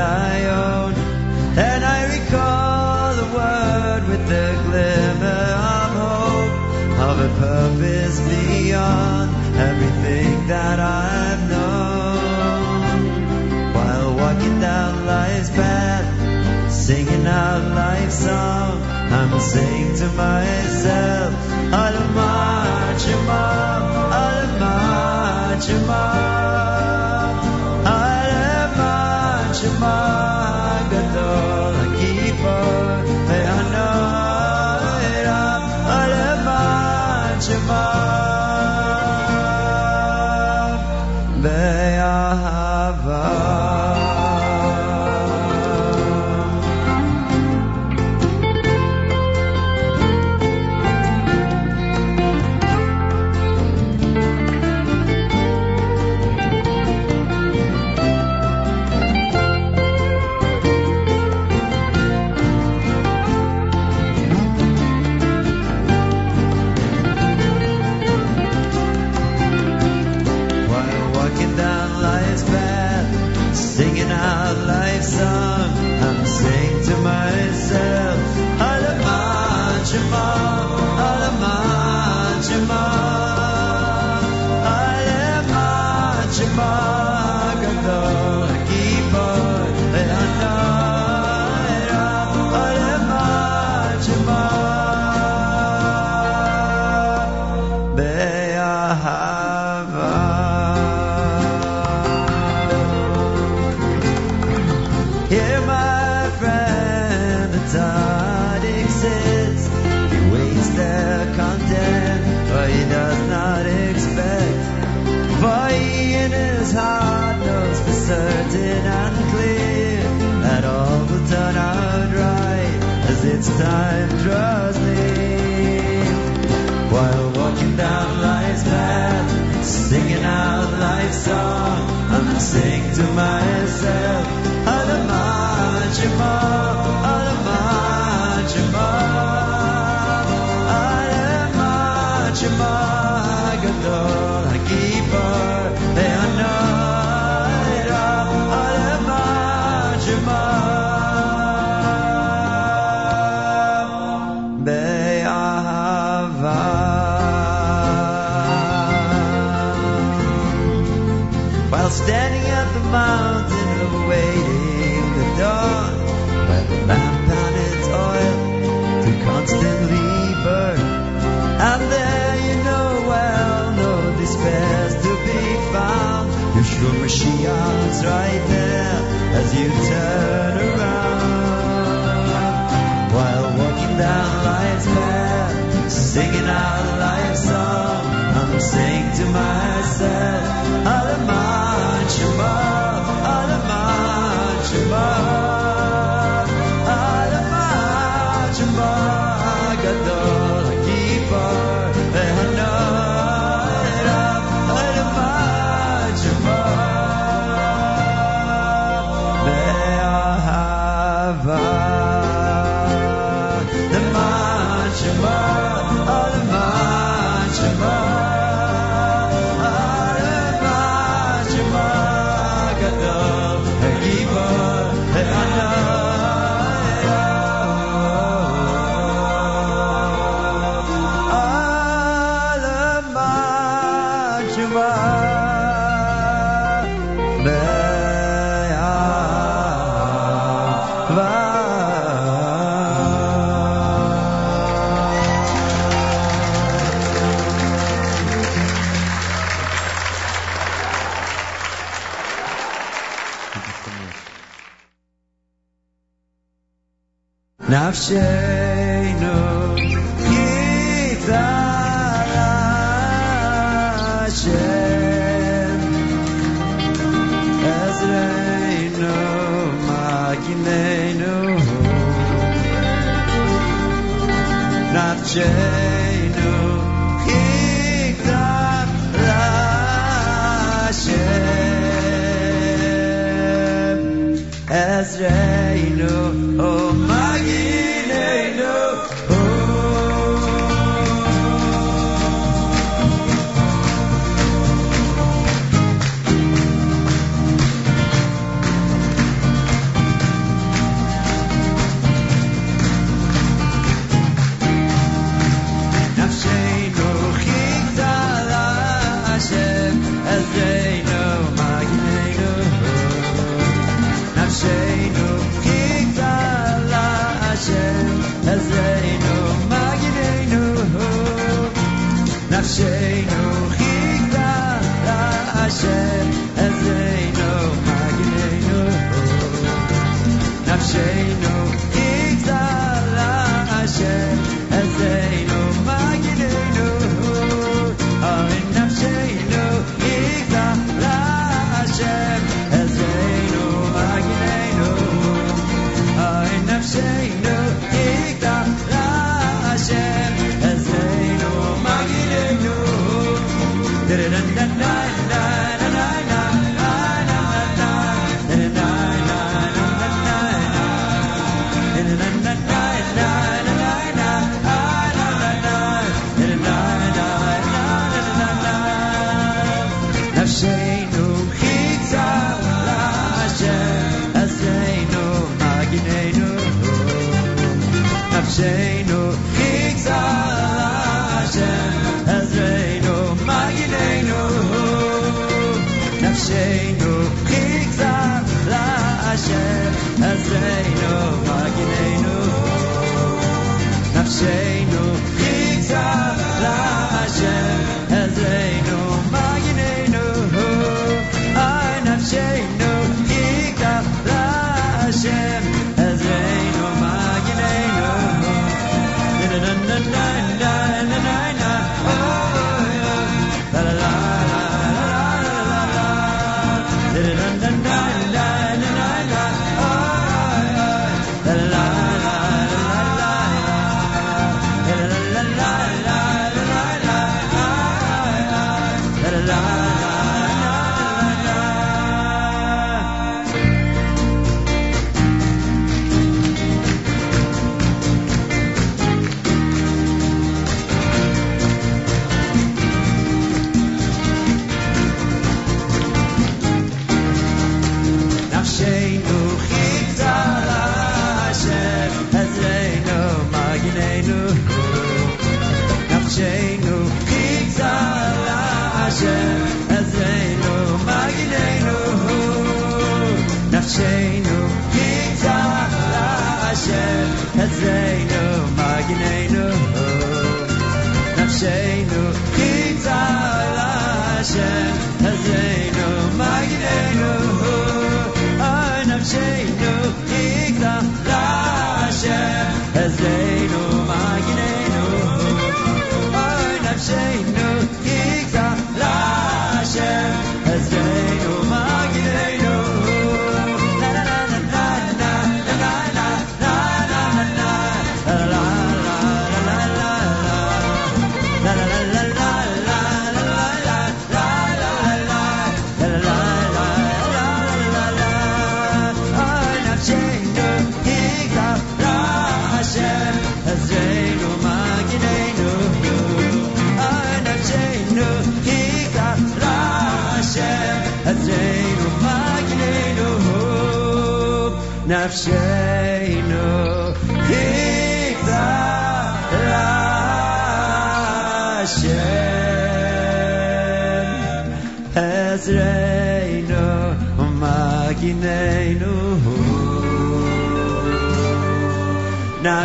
I own. And I recall the word with the glimmer of hope of a purpose beyond everything that I've known. While walking down life's path, singing out life's song, I'm singing to myself. sing to myself on a march. Your Mashiach's right there as you turn around. While walking down life's path, singing our life song, I'm saying to myself, Alamah Shema, Alamah Shema.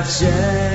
解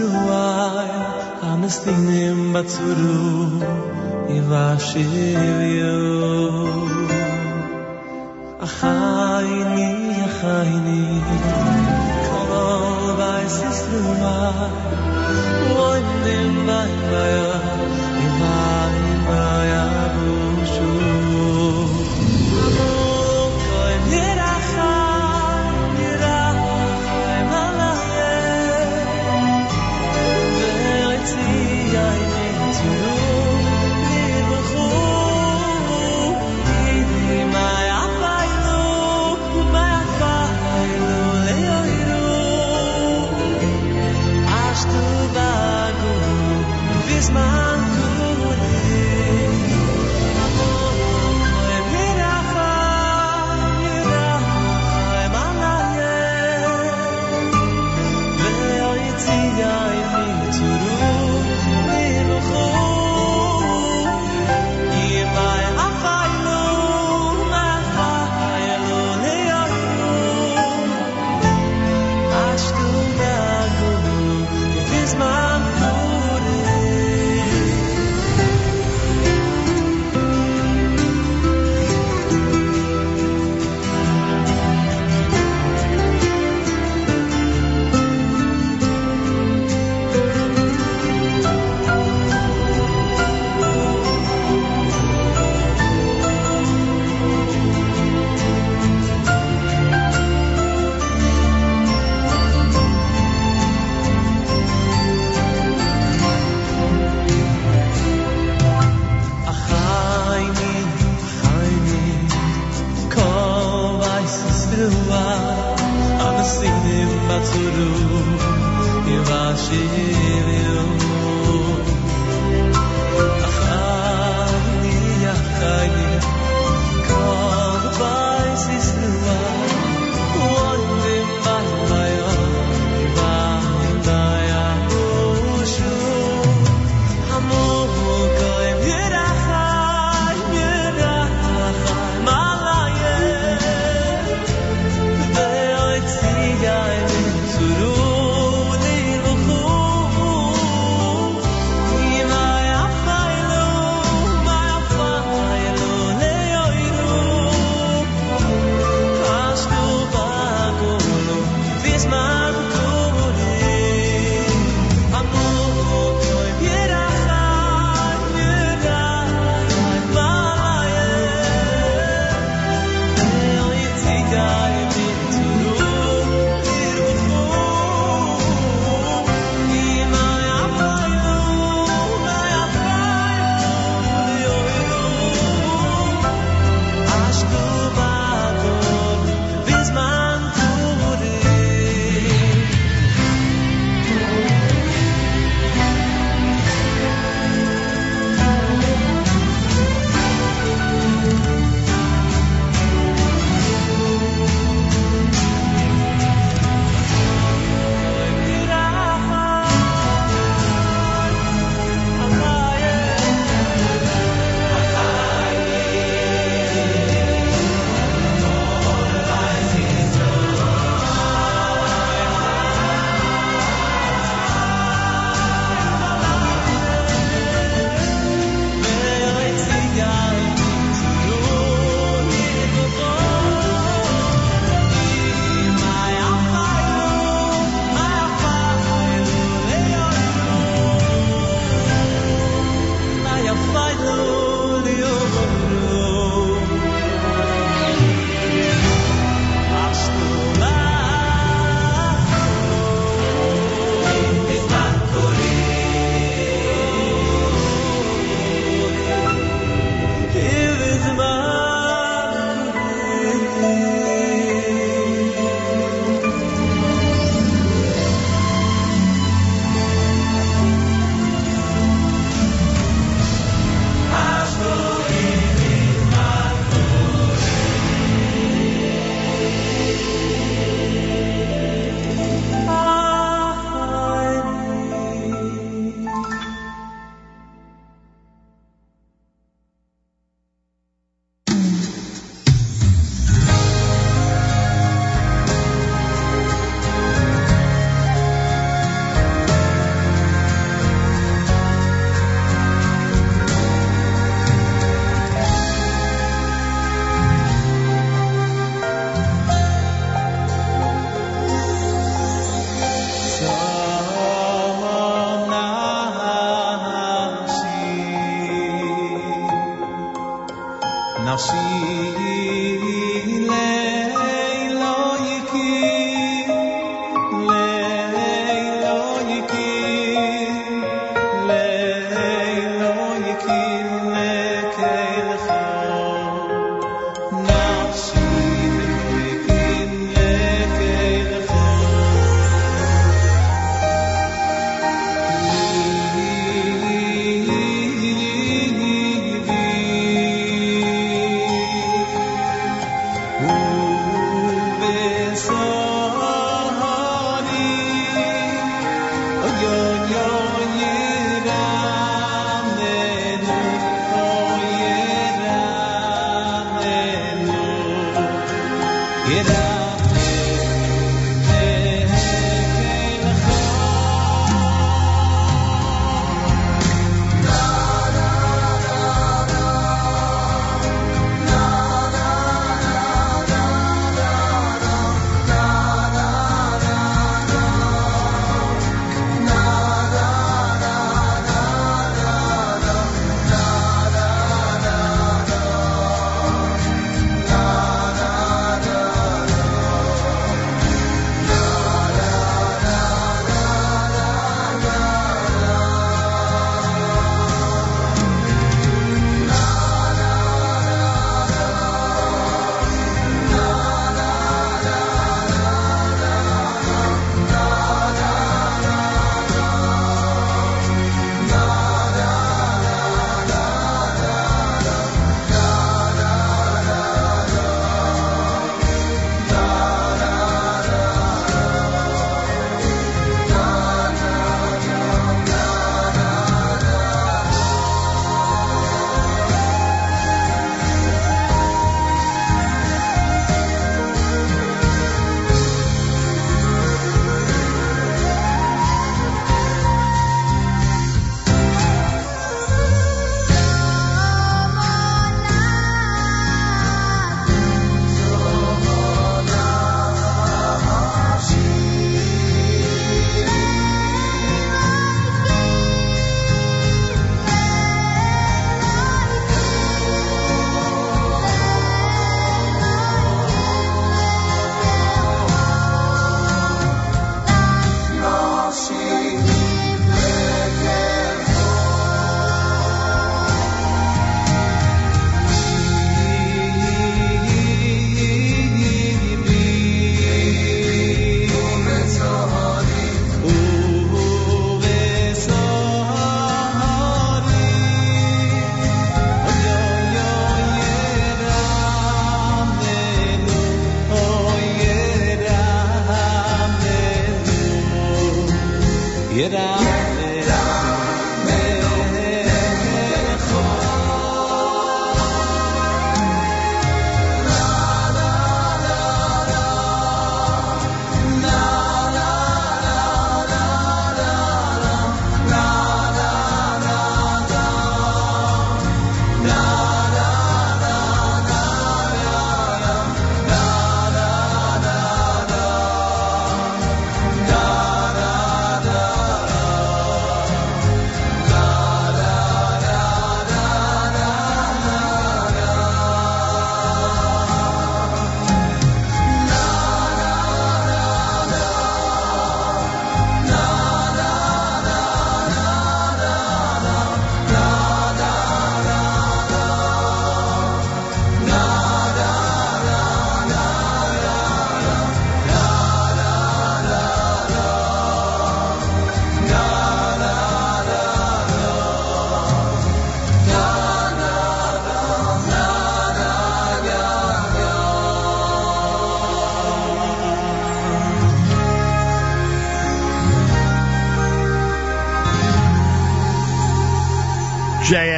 Yisruai Amestinim Batsuru Ivashivyo Achayni, Achayni Kol Vais Ivai Vaya Bushu Koin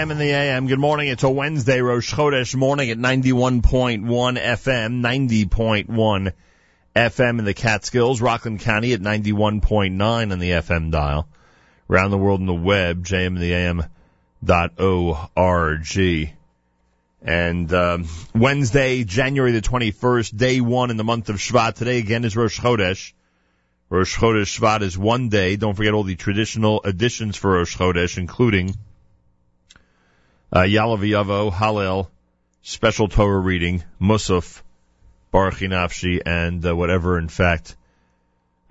JM in the AM. Good morning. It's a Wednesday, Rosh Chodesh morning at 91.1 FM, 90.1 FM in the Catskills, Rockland County at 91.9 on the FM dial. Around the world in the web, JM in the AM dot O-R-G. And um, Wednesday, January the 21st, day one in the month of Shvat. Today again is Rosh Chodesh. Rosh Chodesh Shvat is one day. Don't forget all the traditional additions for Rosh Chodesh, including uh, Yaaleh V'yavo, Hallel, special Torah reading, Musaf, Barchi Nafshi, and uh, whatever, in fact,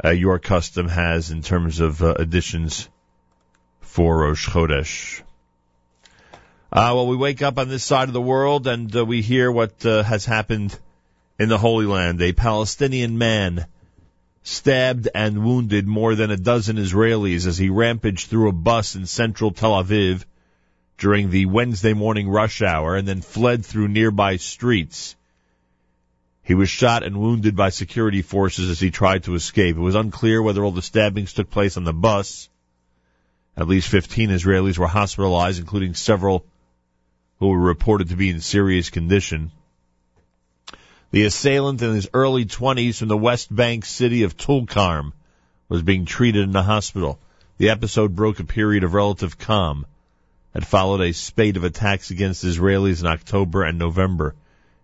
uh, your custom has in terms of uh, additions for Rosh Chodesh. Uh, well, we wake up on this side of the world and uh, we hear what uh, has happened in the Holy Land. A Palestinian man stabbed and wounded more than a dozen Israelis as he rampaged through a bus in central Tel Aviv during the Wednesday morning rush hour and then fled through nearby streets. He was shot and wounded by security forces as he tried to escape. It was unclear whether all the stabbings took place on the bus. At least 15 Israelis were hospitalized, including several who were reported to be in serious condition. The assailant in his early 20s from the West Bank city of Tulkarm was being treated in a hospital. The episode broke a period of relative calm that followed a spate of attacks against Israelis in October and November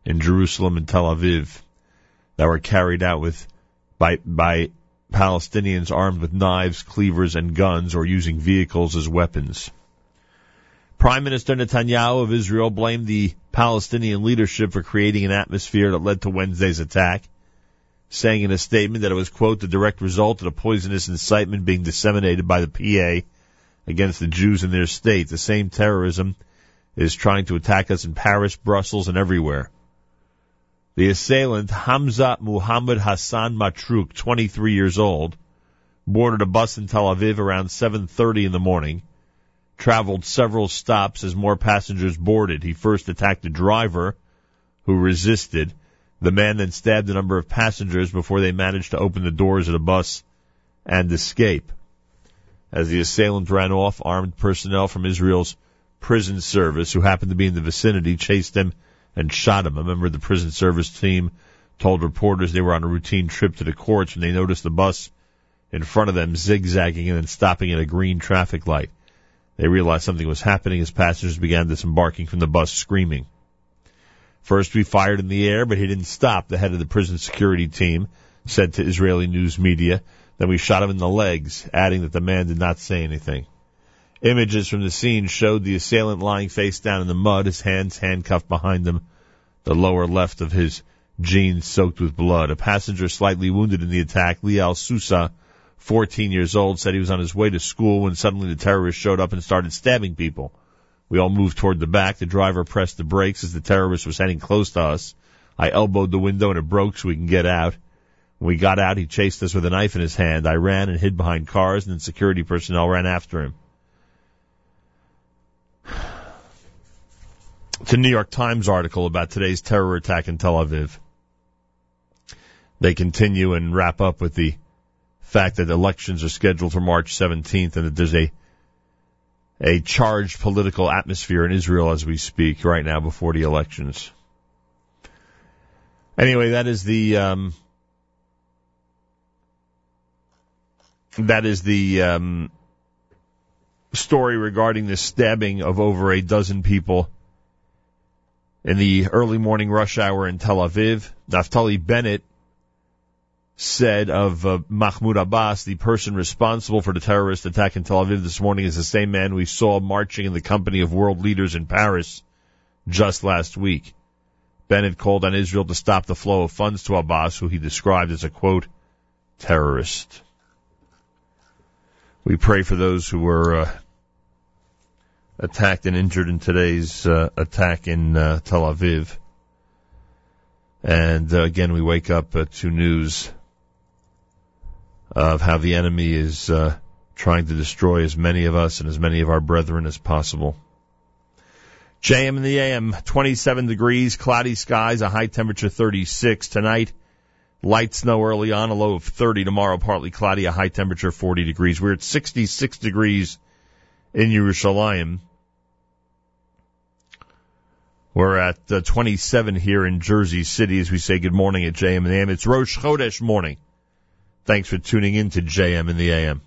in Jerusalem and Tel Aviv that were carried out with by by Palestinians armed with knives, cleavers, and guns or using vehicles as weapons. Prime Minister Netanyahu of Israel blamed the Palestinian leadership for creating an atmosphere that led to Wednesday's attack, saying in a statement that it was, quote, the direct result of a poisonous incitement being disseminated by the PA against the Jews in their state. The same terrorism is trying to attack us in Paris, Brussels, and everywhere. The assailant, Hamza Muhammad Hassan Matruk, 23 years old, boarded a bus in Tel Aviv around 7.30 in the morning traveled several stops as more passengers boarded. He first attacked the driver, who resisted. The man then stabbed a number of passengers before they managed to open the doors of the bus and escape. As the assailant ran off, armed personnel from Israel's prison service, who happened to be in the vicinity, chased him and shot him. A member of the prison service team told reporters they were on a routine trip to the courts when they noticed the bus in front of them zigzagging and then stopping at a green traffic light. They realized something was happening as passengers began disembarking from the bus screaming. First we fired in the air, but he didn't stop, the head of the prison security team said to Israeli news media. Then we shot him in the legs, adding that the man did not say anything. Images from the scene showed the assailant lying face down in the mud, his hands handcuffed behind him, the lower left of his jeans soaked with blood. A passenger slightly wounded in the attack, Lial Sousa, 14 years old, said he was on his way to school when suddenly the terrorists showed up and started stabbing people. We all moved toward the back. The driver pressed the brakes as the terrorist was heading close to us. I elbowed the window and it broke so we can get out. When we got out, he chased us with a knife in his hand. I ran and hid behind cars and then security personnel ran after him. It's a New York Times article about today's terror attack in Tel Aviv. They continue and wrap up with the fact that elections are scheduled for March 17th and that there's a a charged political atmosphere in Israel as we speak right now before the elections. Anyway, that is the um, that is the um, story regarding the stabbing of over a dozen people in the early morning rush hour in Tel Aviv. Naftali Bennett said of uh, Mahmoud Abbas, the person responsible for the terrorist attack in Tel Aviv this morning is the same man we saw marching in the company of world leaders in Paris just last week. Bennett called on Israel to stop the flow of funds to Abbas, who he described as a quote, terrorist. We pray for those who were uh, attacked and injured in today's uh, attack in uh, Tel Aviv. And uh, again, we wake up uh, to news of how the enemy is uh, trying to destroy as many of us and as many of our brethren as possible. JM in the AM, 27 degrees, cloudy skies, a high temperature 36 tonight. Light snow early on, a low of 30 tomorrow, partly cloudy, a high temperature 40 degrees. We're at 66 degrees in Yerushalayim. We're at uh, 27 here in Jersey City as we say good morning at JM and AM. It's Rosh Chodesh morning. Thanks for tuning in to JM in the AM.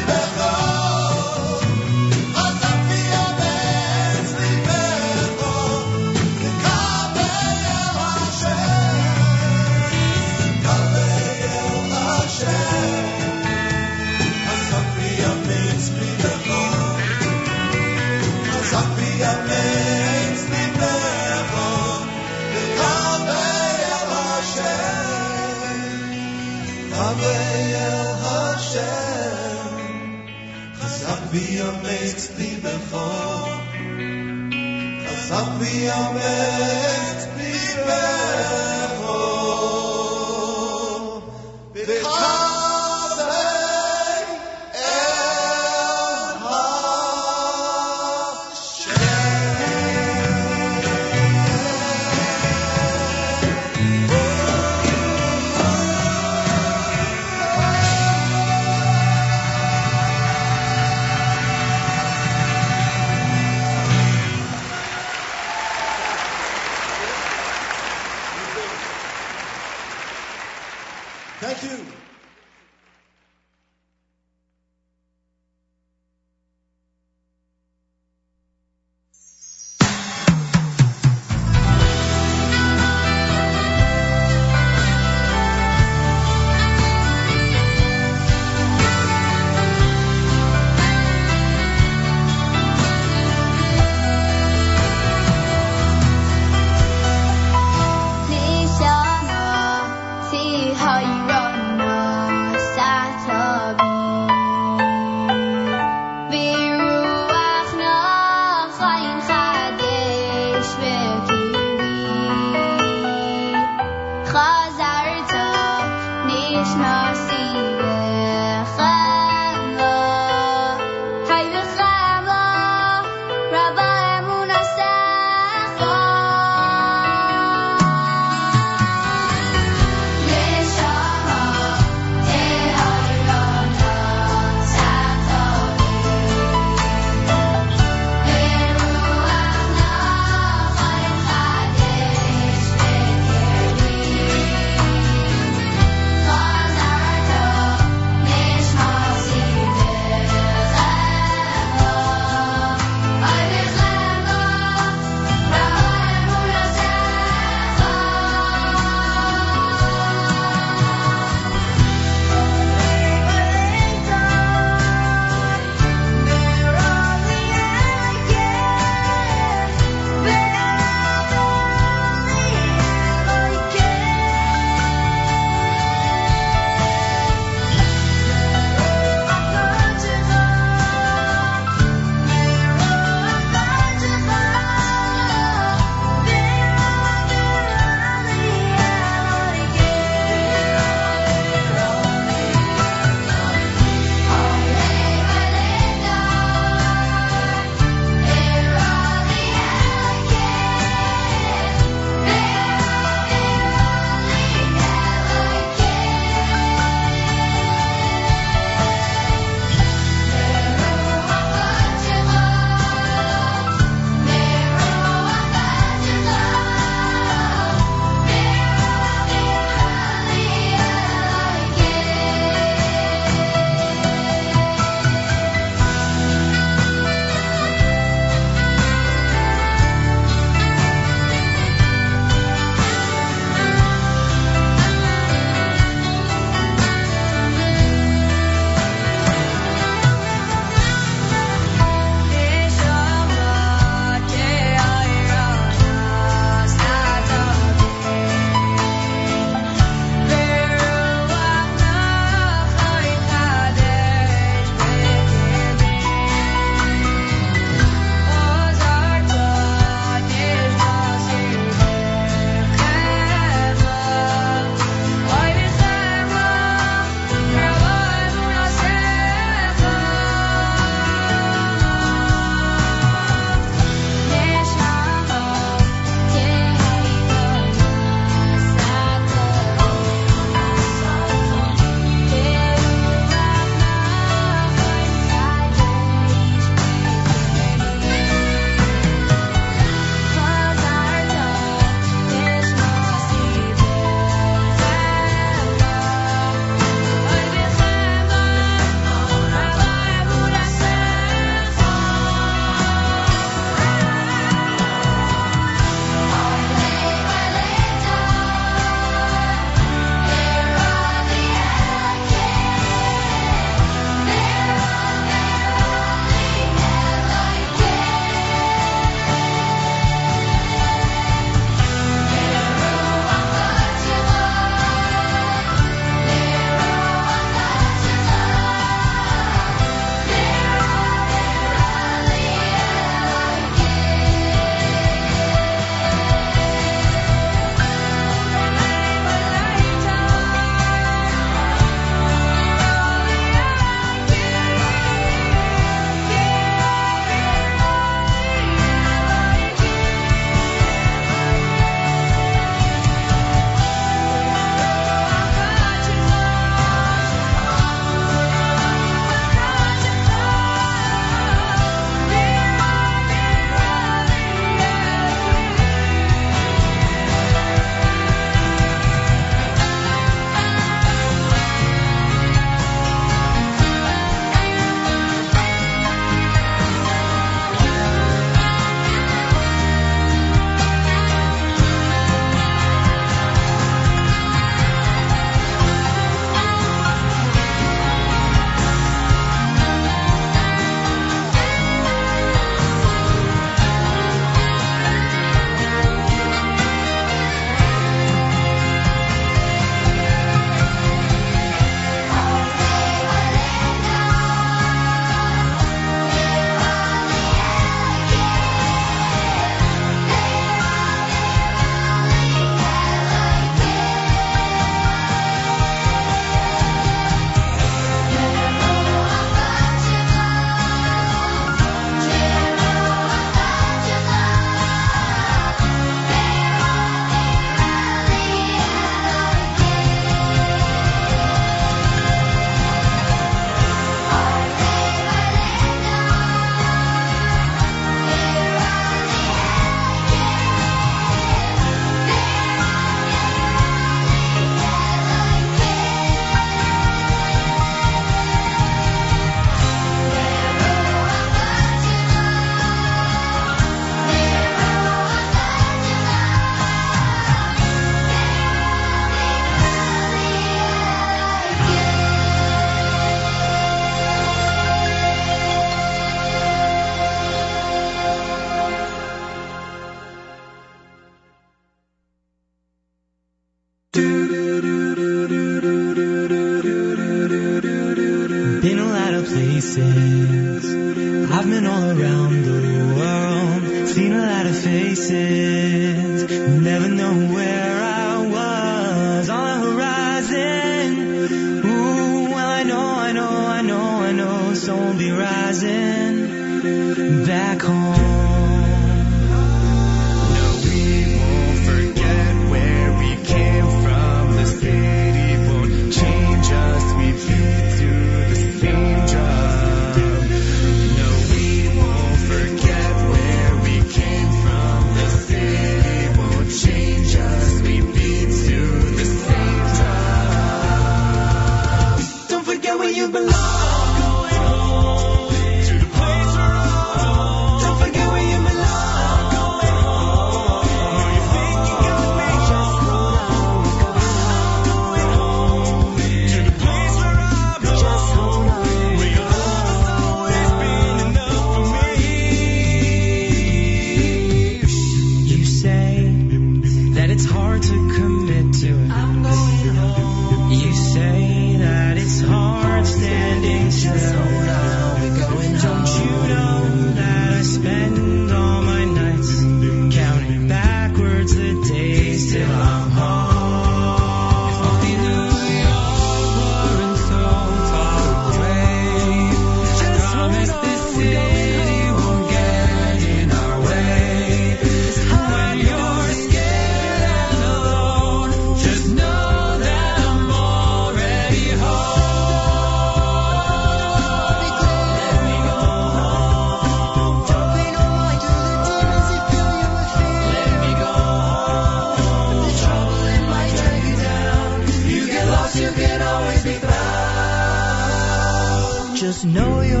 just know you're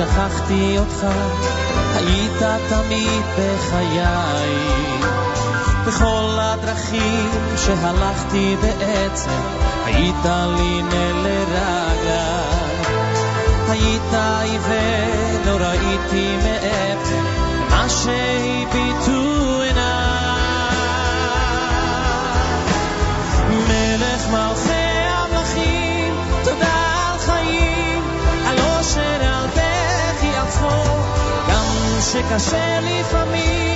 שכחתי אותך, היית תמיד בחיי. בכל הדרכים שהלכתי בעצם, היית לי נר לרגליי. היית עיוור, לא ראיתי מאיפה מה שהביטו se cancele me.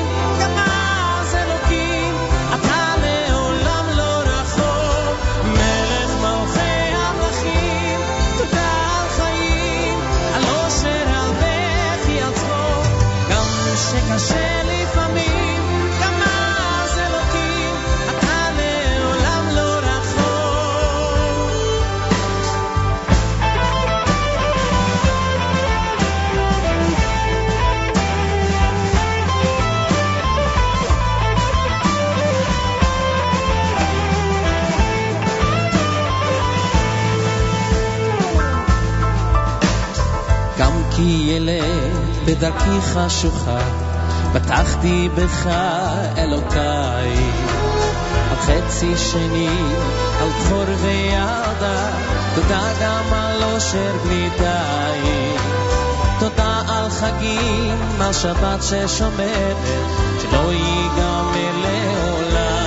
אלך בדרכי חשוכה, בטחתי בך אלותיי. על חצי שני, על בכור וידה, תודה גם על אושר בלי די. תודה על חגים, על שבת ששומרת, שלא ייגמר לעולם.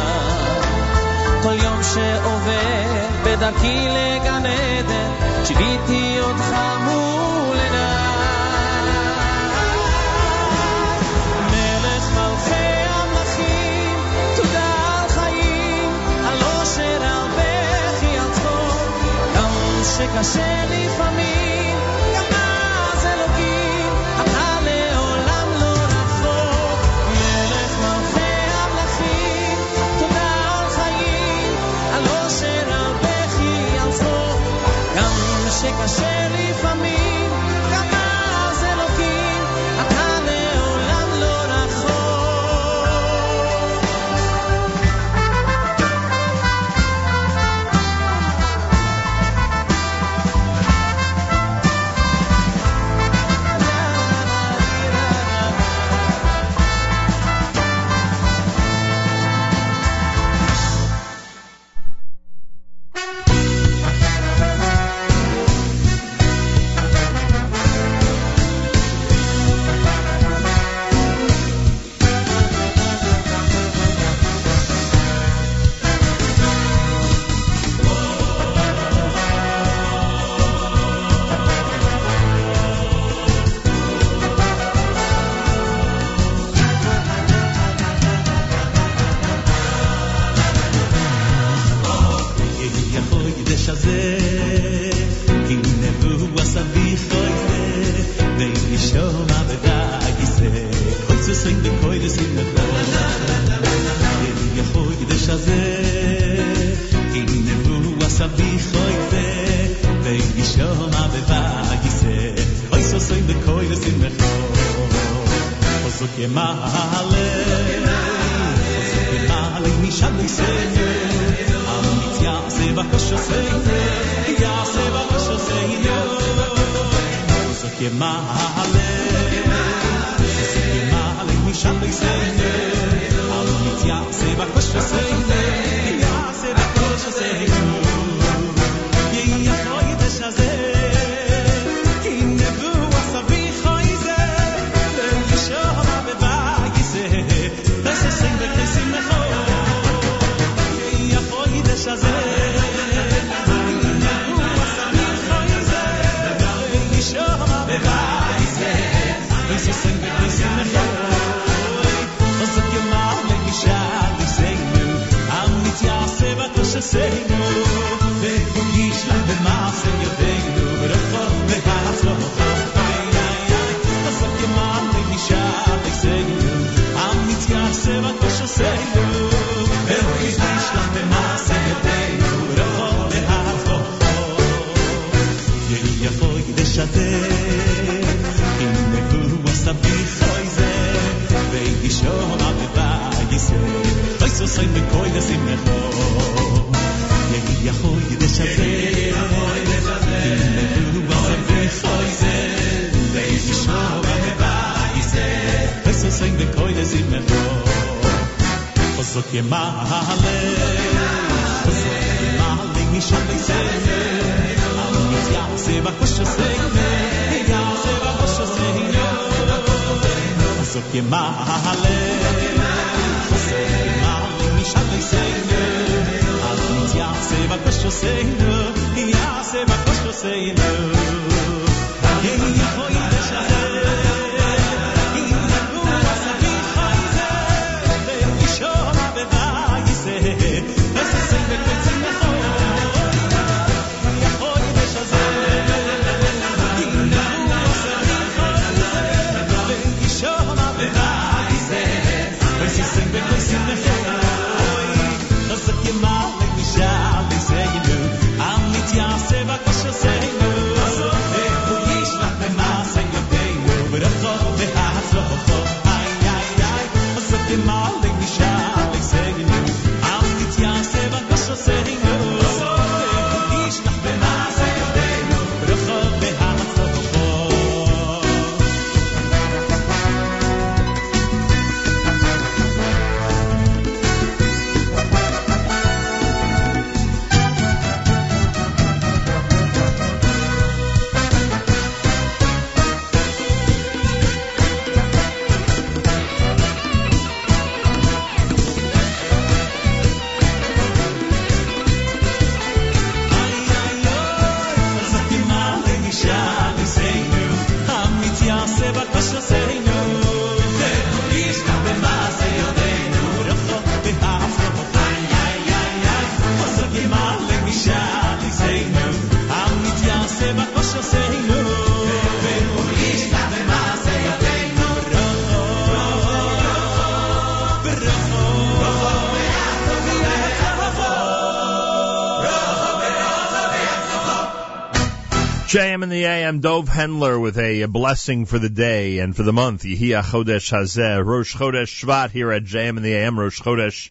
כל יום שעובר בדרכי לגן עדן, שיוויתי אותך מול עיניי. שקשה לפעמים, גם אז אלוקים, אתה לעולם לא רחוק. מלך מלכי המלכים, תודה על חיים, על אושר, על בכי, על צחוק, גם שקשה Give my יעשה בקשתנו, והוגיש לה במעשה ידינו, ברחוב והצלחה. חזק ימעלה משל יסיינו, אמיץ יעשה בקשתנו, והוגיש לה במעשה ידינו, ברחוב והצלחה. יהיה חוידש הזה, אם נבואה סביך חויזה, וישומע בבייסה, אוי סוסים וקוי דסימכו. יהיה חוידש הזה, אם נבואה סביך חויזה, וישומע בבייסה, אוי סוסים וקוי דסימכו. חוזק ימעלה, חוזק ימעלה משם יסיינו, אמיץ יעשה בקשותינו, יעשה בקשותינו. חוזק ימעלה, חוזק ימעלה משם יסיינו, Say my question, say no. Yeah, say my question, say no. Yeah, yeah, yeah, JM in the AM, Dove Hendler with a, blessing for the day and for the month. Yehia Chodesh Hazeh, Rosh Chodesh Shvat here at JM in the AM, Rosh Chodesh.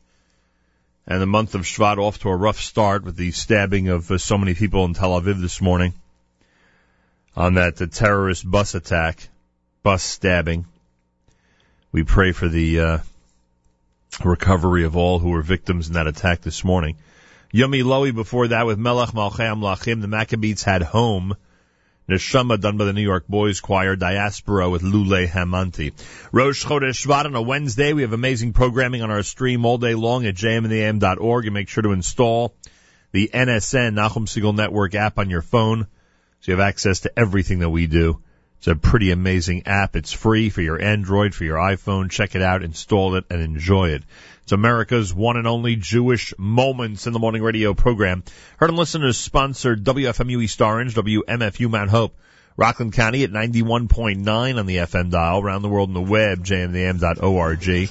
And the month of Shvat off to a rough start with the stabbing of uh, so many people in Tel Aviv this morning on that uh, terrorist bus attack, bus stabbing. We pray for the uh, recovery of all who were victims in that attack this morning. Yumi Lowy before that with Melech Malchei HaMelachim. The Maccabees had home. Neshama done by the New York Boys Choir. Diaspora with Lule Hamanti. Rosh Chodesh Shvat on a Wednesday. We have amazing programming on our stream all day long at jmintheam.org and make sure to install the NSN Nachum Segal Network app on your phone so you have access to everything that we do. It's a pretty amazing app. It's free for your Android, for your iPhone. Check it out, install it, and enjoy it. It's America's one and only Jewish Moments in the Morning radio program. Heard and listeners sponsored WFMU East Orange, WMFU Mount Hope, Rockland County at 91.9 on the FM dial, around the world on the web, jmdm.org.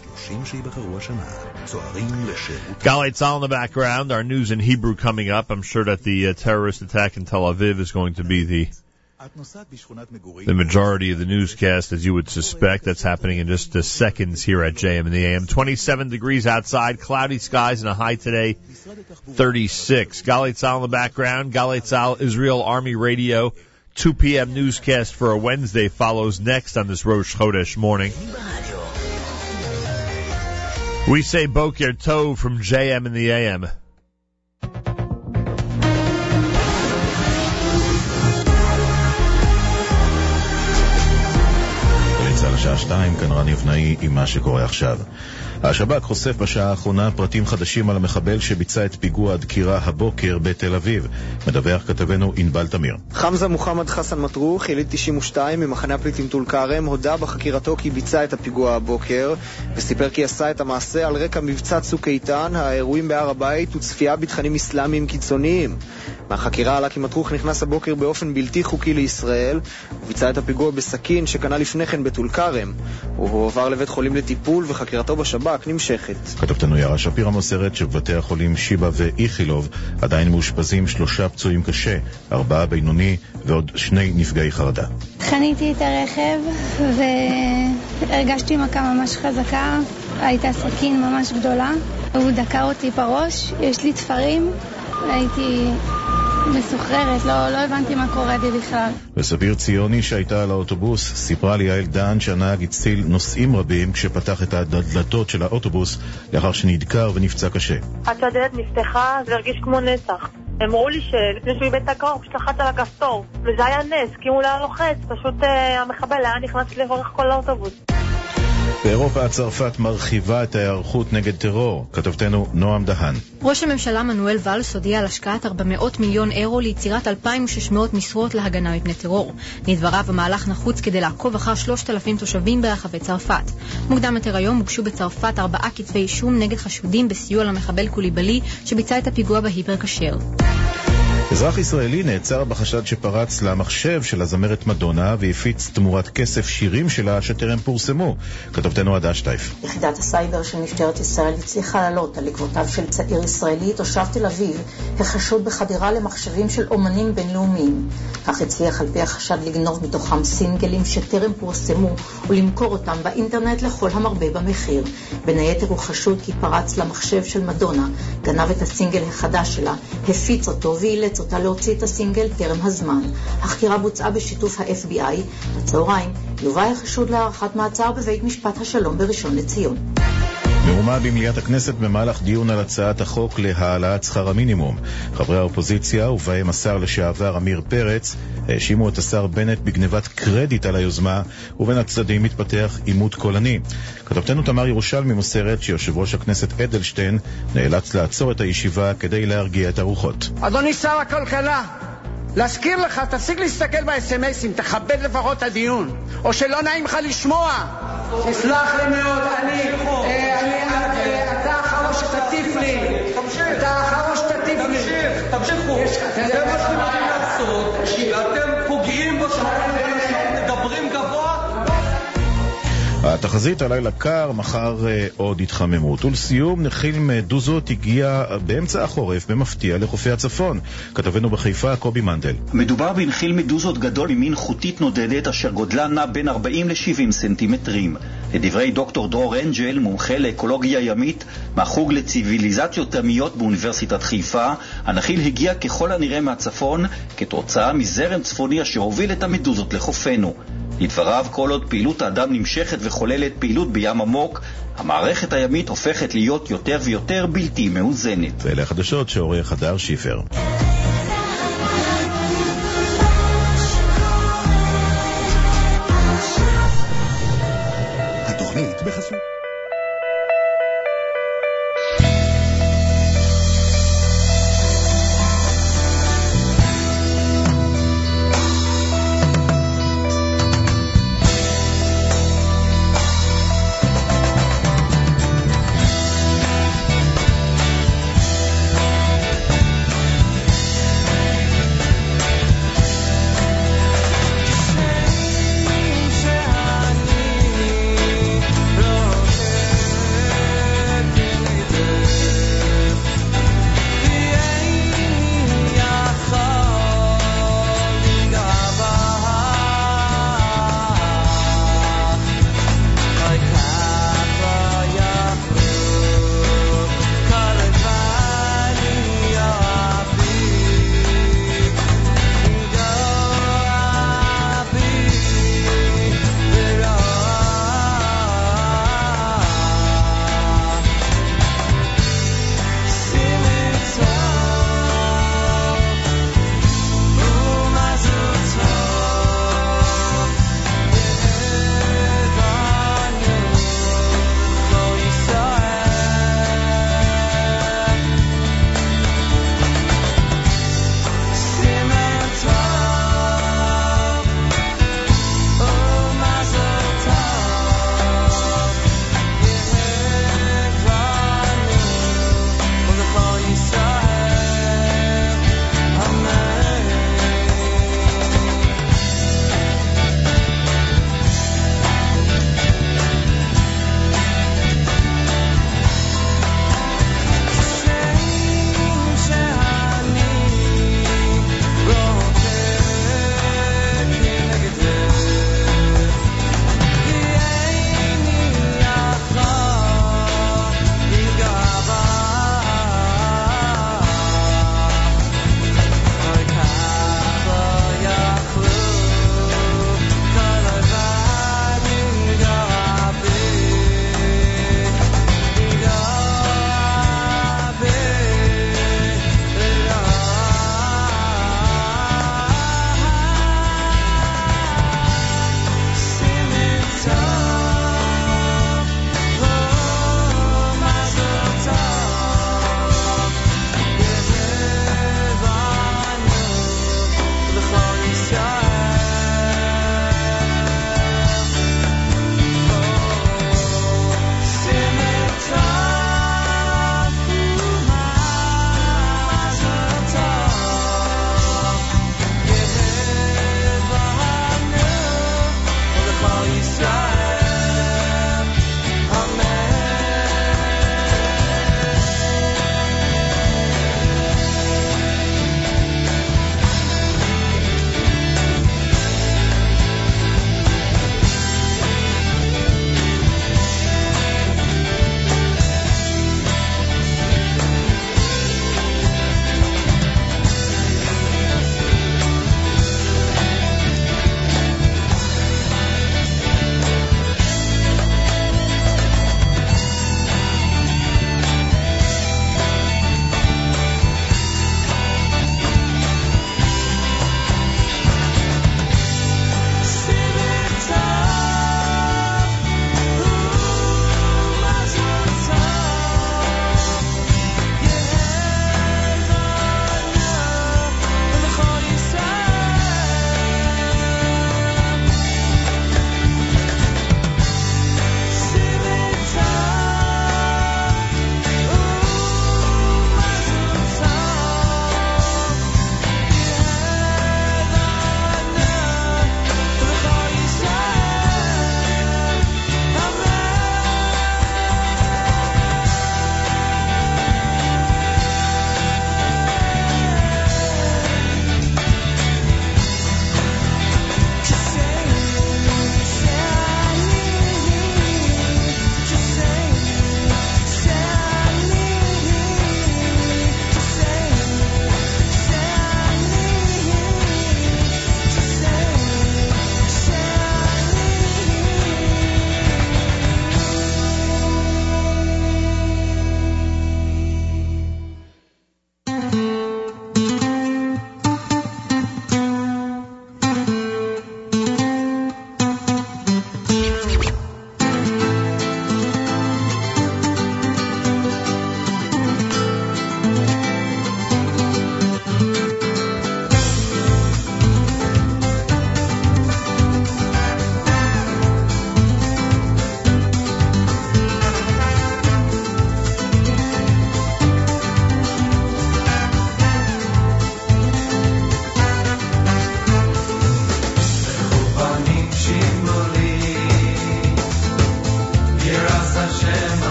Galei Tzal in the background, our news in Hebrew coming up. I'm sure that the uh, terrorist attack in Tel Aviv is going to be the the majority of the newscast, as you would suspect. That's happening in just seconds here at JM and the AM. 27 degrees outside, cloudy skies, and a high today, 36. Galei Tzal in the background. Galei Tzal, Israel Army Radio. 2 p.m. newscast for a Wednesday follows next on this Rosh Chodesh morning. We say Boker Tov from JM and the AM. צה"ל השעה שתיים, כאן רני אבנאי עם מה שקורה עכשיו. השב"כ חושף בשעה האחרונה פרטים חדשים על המחבל שביצע את פיגוע הדקירה הבוקר בתל אביב. מדווח כתבנו ענבל תמיר. חמזה מוחמד חסן מטרוך, יליד 92 ממחנה הפליטים טול כרם, הודה בחקירתו כי ביצע את הפיגוע הבוקר, וסיפר כי עשה את המעשה על רקע מבצע צוק איתן, האירועים בהר הבית וצפייה בתכנים אסלאמיים קיצוניים. מהחקירה עלה כי מטרוך נכנס הבוקר באופן בלתי חוקי לישראל, וביצע את הפיגוע בסכין שקנה לפני כן בטול כרם. הוא הועבר לבית חולים לטיפול וחקירתו בשב"כ נמשכת. כתבתנו יערה שפירא מוסרת שבבתי החולים שיבא ואיכילוב עדיין מאושפזים שלושה פצועים קשה, ארבעה בינוני ועוד שני נפגעי חרדה. חניתי את הרכב והרגשתי מכה ממש חזקה, הייתה סכין ממש גדולה, הוא דקר אותי בראש, יש לי תפרים, הייתי מסוחררת, לא, לא הבנתי מה קורה לי בכלל. וספיר ציוני שהייתה על האוטובוס סיפרה ליעל דן שהנהג הציל נוסעים רבים כשפתח את הדלתות של האוטובוס לאחר שנדקר ונפצע קשה. עד שהדלת נפתחה זה הרגיש כמו נצח. הם אמרו לי שלפני שהוא איבד את הוא פשוט לחץ על הכפתור. וזה היה נס, כי אם הוא לא היה לוחץ, פשוט אה, המחבל היה נכנס לאורך כל האוטובוס. באירופה צרפת מרחיבה את ההיערכות נגד טרור. כתבתנו נועם דהן. ראש הממשלה מנואל ואלס הודיע על השקעת 400 מיליון אירו ליצירת 2,600 משרות להגנה מפני טרור. לדבריו המהלך נחוץ כדי לעקוב אחר 3,000 תושבים ברחבי צרפת. מוקדם יותר היום הוגשו בצרפת ארבעה כתבי אישום נגד חשודים בסיוע למחבל קוליבלי שביצע את הפיגוע בהיפר כשר. אזרח ישראלי נעצר בחשד שפרץ למחשב של הזמרת מדונה והפיץ תמורת כסף שירים שלה שטרם פורסמו. כתבתנו עדה שטייף. יחידת הסייבר של משטרת ישראל הצליחה לעלות על עקבותיו של צעיר ישראלי, תושב תל אביב, החשוד בחדירה למחשבים של אומנים בינלאומיים. כך הצליח על פי החשד לגנוב מתוכם סינגלים שטרם פורסמו ולמכור אותם באינטרנט לכל המרבה במחיר. בין היתר הוא חשוד כי פרץ למחשב של מדונה, גנב את הסינגל החדש שלה, הפיץ אותו ואילץ אותה להוציא את הסינגל טרם הזמן. החקירה בוצעה בשיתוף ה-FBI. בצהריים יובא החשוד להארכת מעצר בבית משפט השלום בראשון לציון. מהומה במליאת הכנסת במהלך דיון על הצעת החוק להעלאת שכר המינימום. חברי האופוזיציה, ובהם השר לשעבר עמיר פרץ, האשימו את השר בנט בגנבת קרדיט על היוזמה, ובין הצדדים מתפתח עימות קולני. כתבתנו תמר ירושלמי מוסרת שיושב ראש הכנסת אדלשטיין נאלץ לעצור את הישיבה כדי להרגיע את הרוחות. אדוני שר הכלכלה, להזכיר לך, תפסיק להסתכל באס.אם.אסים, תכבד לפחות את הדיון. או שלא נעים לך לשמוע. תסלח לי מאוד, אני... אה. אה, אתה האחרון שתטיף לי. אתה האחרון שתטיף לי. תמשיכו. אתה יודע מה שאני לעשות שאתם פוגעים בו התחזית הלילה קר, מחר אה, עוד התחממות. ולסיום, נחיל מדוזות הגיע באמצע החורף במפתיע לחופי הצפון. כתבנו בחיפה, קובי מנדל. מדובר בנחיל מדוזות גדול ממין חוטית נודדת אשר גודלה נע בין 40 ל-70 סנטימטרים. לדברי דוקטור דרור אנג'ל, מומחה לאקולוגיה ימית מהחוג לציוויליזציות ימיות באוניברסיטת חיפה, הנחיל הגיע ככל הנראה מהצפון כתוצאה מזרם צפוני אשר הוביל את המדוזות לחופינו. לדבריו, כל עוד פעילות האדם נמשכת וחוללת פעילות בים עמוק, המערכת הימית הופכת להיות יותר ויותר בלתי מאוזנת. ואלה החדשות שעורך הדר שיפר. התוכנית בחסות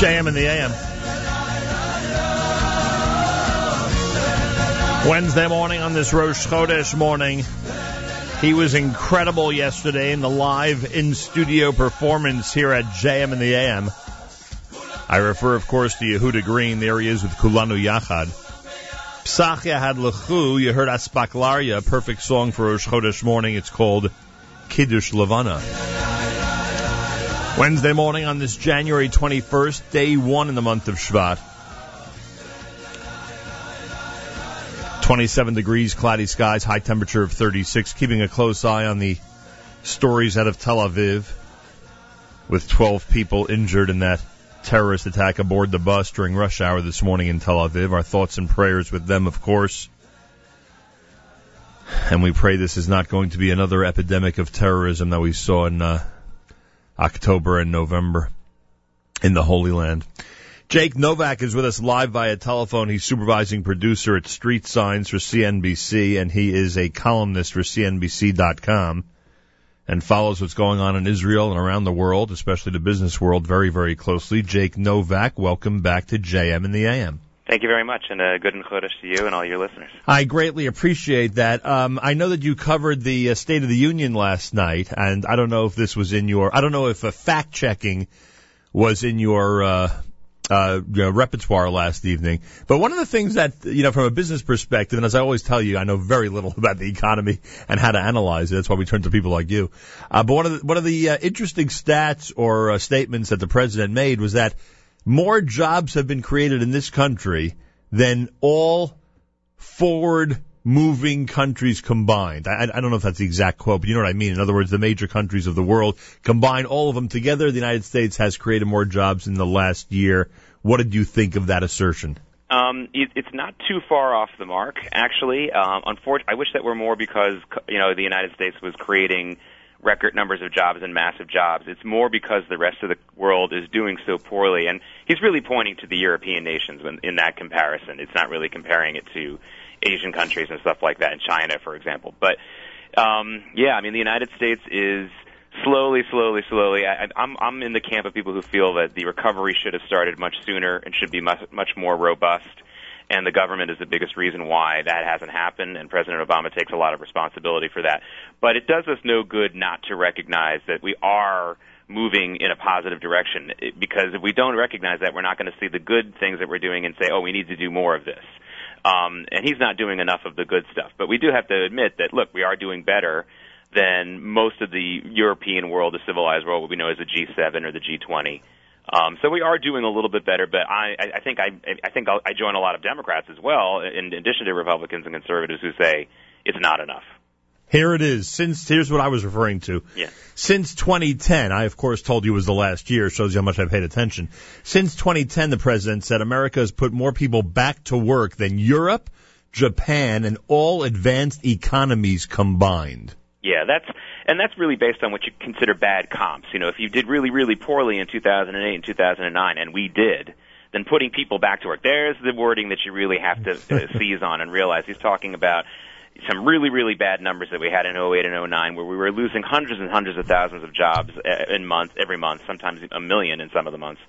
JM in the AM. Wednesday morning on this Rosh Chodesh morning. He was incredible yesterday in the live in studio performance here at JM in the AM. I refer, of course, to Yehuda Green. There he is with Kulanu Yachad. Psachia had Lechu. You heard Aspaklaria, a perfect song for Rosh Chodesh morning. It's called Kiddush Levana. Wednesday morning on this January 21st, day one in the month of Shvat. 27 degrees, cloudy skies, high temperature of 36. Keeping a close eye on the stories out of Tel Aviv with 12 people injured in that terrorist attack aboard the bus during rush hour this morning in Tel Aviv. Our thoughts and prayers with them, of course. And we pray this is not going to be another epidemic of terrorism that we saw in uh, October and November in the Holy Land. Jake Novak is with us live via telephone. He's supervising producer at Street Signs for CNBC, and he is a columnist for CNBC.com and follows what's going on in Israel and around the world, especially the business world, very, very closely. Jake Novak, welcome back to JM in the AM. Thank you very much, and uh, good and chodesh to you and all your listeners. I greatly appreciate that. Um, I know that you covered the uh, State of the Union last night, and I don't know if this was in your, I don't know if uh, fact checking was in your uh, uh, you know, repertoire last evening. But one of the things that, you know, from a business perspective, and as I always tell you, I know very little about the economy and how to analyze it. That's why we turn to people like you. Uh, but one of the, one of the uh, interesting stats or uh, statements that the president made was that more jobs have been created in this country than all forward moving countries combined. I, I don't know if that's the exact quote, but you know what I mean. In other words, the major countries of the world combine all of them together. The United States has created more jobs in the last year. What did you think of that assertion? Um, it, it's not too far off the mark, actually. Um, unfortunately, I wish that were more because you know the United States was creating record numbers of jobs and massive jobs. It's more because the rest of the world is doing so poorly, and he's really pointing to the European nations when, in that comparison. It's not really comparing it to Asian countries and stuff like that, in China, for example. But um, yeah, I mean, the United States is slowly, slowly, slowly. I, I'm I'm in the camp of people who feel that the recovery should have started much sooner and should be much much more robust. And the government is the biggest reason why that hasn't happened, and President Obama takes a lot of responsibility for that. But it does us no good not to recognize that we are moving in a positive direction, because if we don't recognize that, we're not going to see the good things that we're doing and say, oh, we need to do more of this. Um, and he's not doing enough of the good stuff. But we do have to admit that, look, we are doing better than most of the European world, the civilized world, what we know as the G7 or the G20. Um, so we are doing a little bit better, but I, I I think I, I think I'll, I join a lot of Democrats as well, in addition to Republicans and conservatives who say it's not enough. Here it is. Since here's what I was referring to. Yeah. Since 2010, I of course told you it was the last year. Shows you how much I paid attention. Since 2010, the president said America has put more people back to work than Europe, Japan, and all advanced economies combined. Yeah, that's and that's really based on what you consider bad comps. You know, if you did really really poorly in 2008 and 2009, and we did, then putting people back to work. There's the wording that you really have to uh, seize on and realize. He's talking about some really really bad numbers that we had in 08 and 09, where we were losing hundreds and hundreds of thousands of jobs uh, in month every month, sometimes a million in some of the months.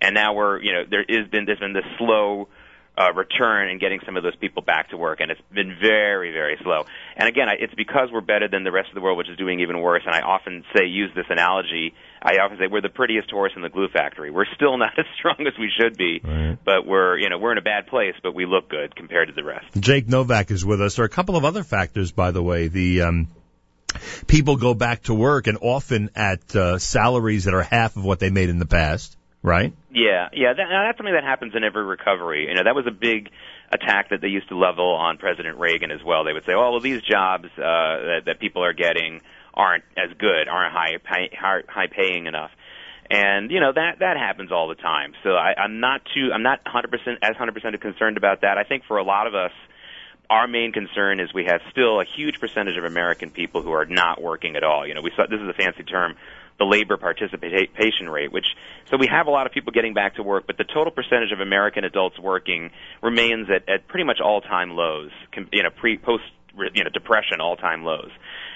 And now we're you know there is been there's been this slow uh, return and getting some of those people back to work, and it's been very, very slow. And again, I, it's because we're better than the rest of the world, which is doing even worse. And I often say, use this analogy. I often say we're the prettiest horse in the glue factory. We're still not as strong as we should be, Right. but we're, you know, we're in a bad place, but we look good compared to the rest. Jake Novak is with us. There are a couple of other factors, by the way. The um, people go back to work and often at uh, salaries that are half of what they made in the past, right? Yeah, yeah, that, that's something that happens in every recovery. You know, that was a big attack that they used to level on President Reagan as well. They would say, "Oh, well, these jobs uh, that, that people are getting aren't as good, aren't high pay, high, high paying enough." And you know that that happens all the time. So I, I'm not too, I'm not 100% as 100% concerned about that. I think for a lot of us, our main concern is we have still a huge percentage of American people who are not working at all. You know, we saw this is a fancy term, the labor participation rate, which so we have a lot of people getting back to work, but the total percentage of American adults working remains at, at pretty much all-time lows. You know, pre post you know depression all-time lows,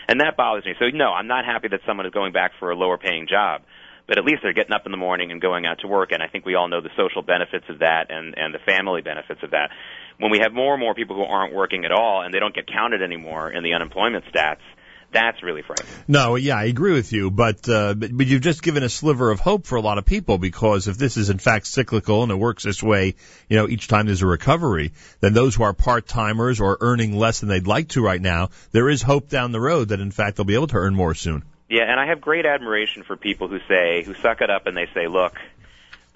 and that bothers me. So no, I'm not happy that someone is going back for a lower-paying job. But at least they're getting up in the morning and going out to work, and I think we all know the social benefits of that and, and the family benefits of that when we have more and more people who aren't working at all and they don't get counted anymore in the unemployment stats, that's really frightening. No, yeah, I agree with you, but, uh, but but you've just given a sliver of hope for a lot of people because if this is in fact cyclical and it works this way, you know, each time there's a recovery, then those who are part timers or earning less than they'd like to right now, there is hope down the road that in fact they'll be able to earn more soon. Yeah, and I have great admiration for people who say, who suck it up and they say, look,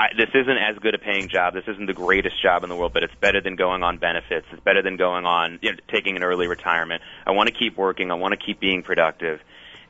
I, this isn't as good a paying job. This isn't the greatest job in the world, but it's better than going on benefits. It's better than going on, you know, taking an early retirement. I want to keep working. I want to keep being productive.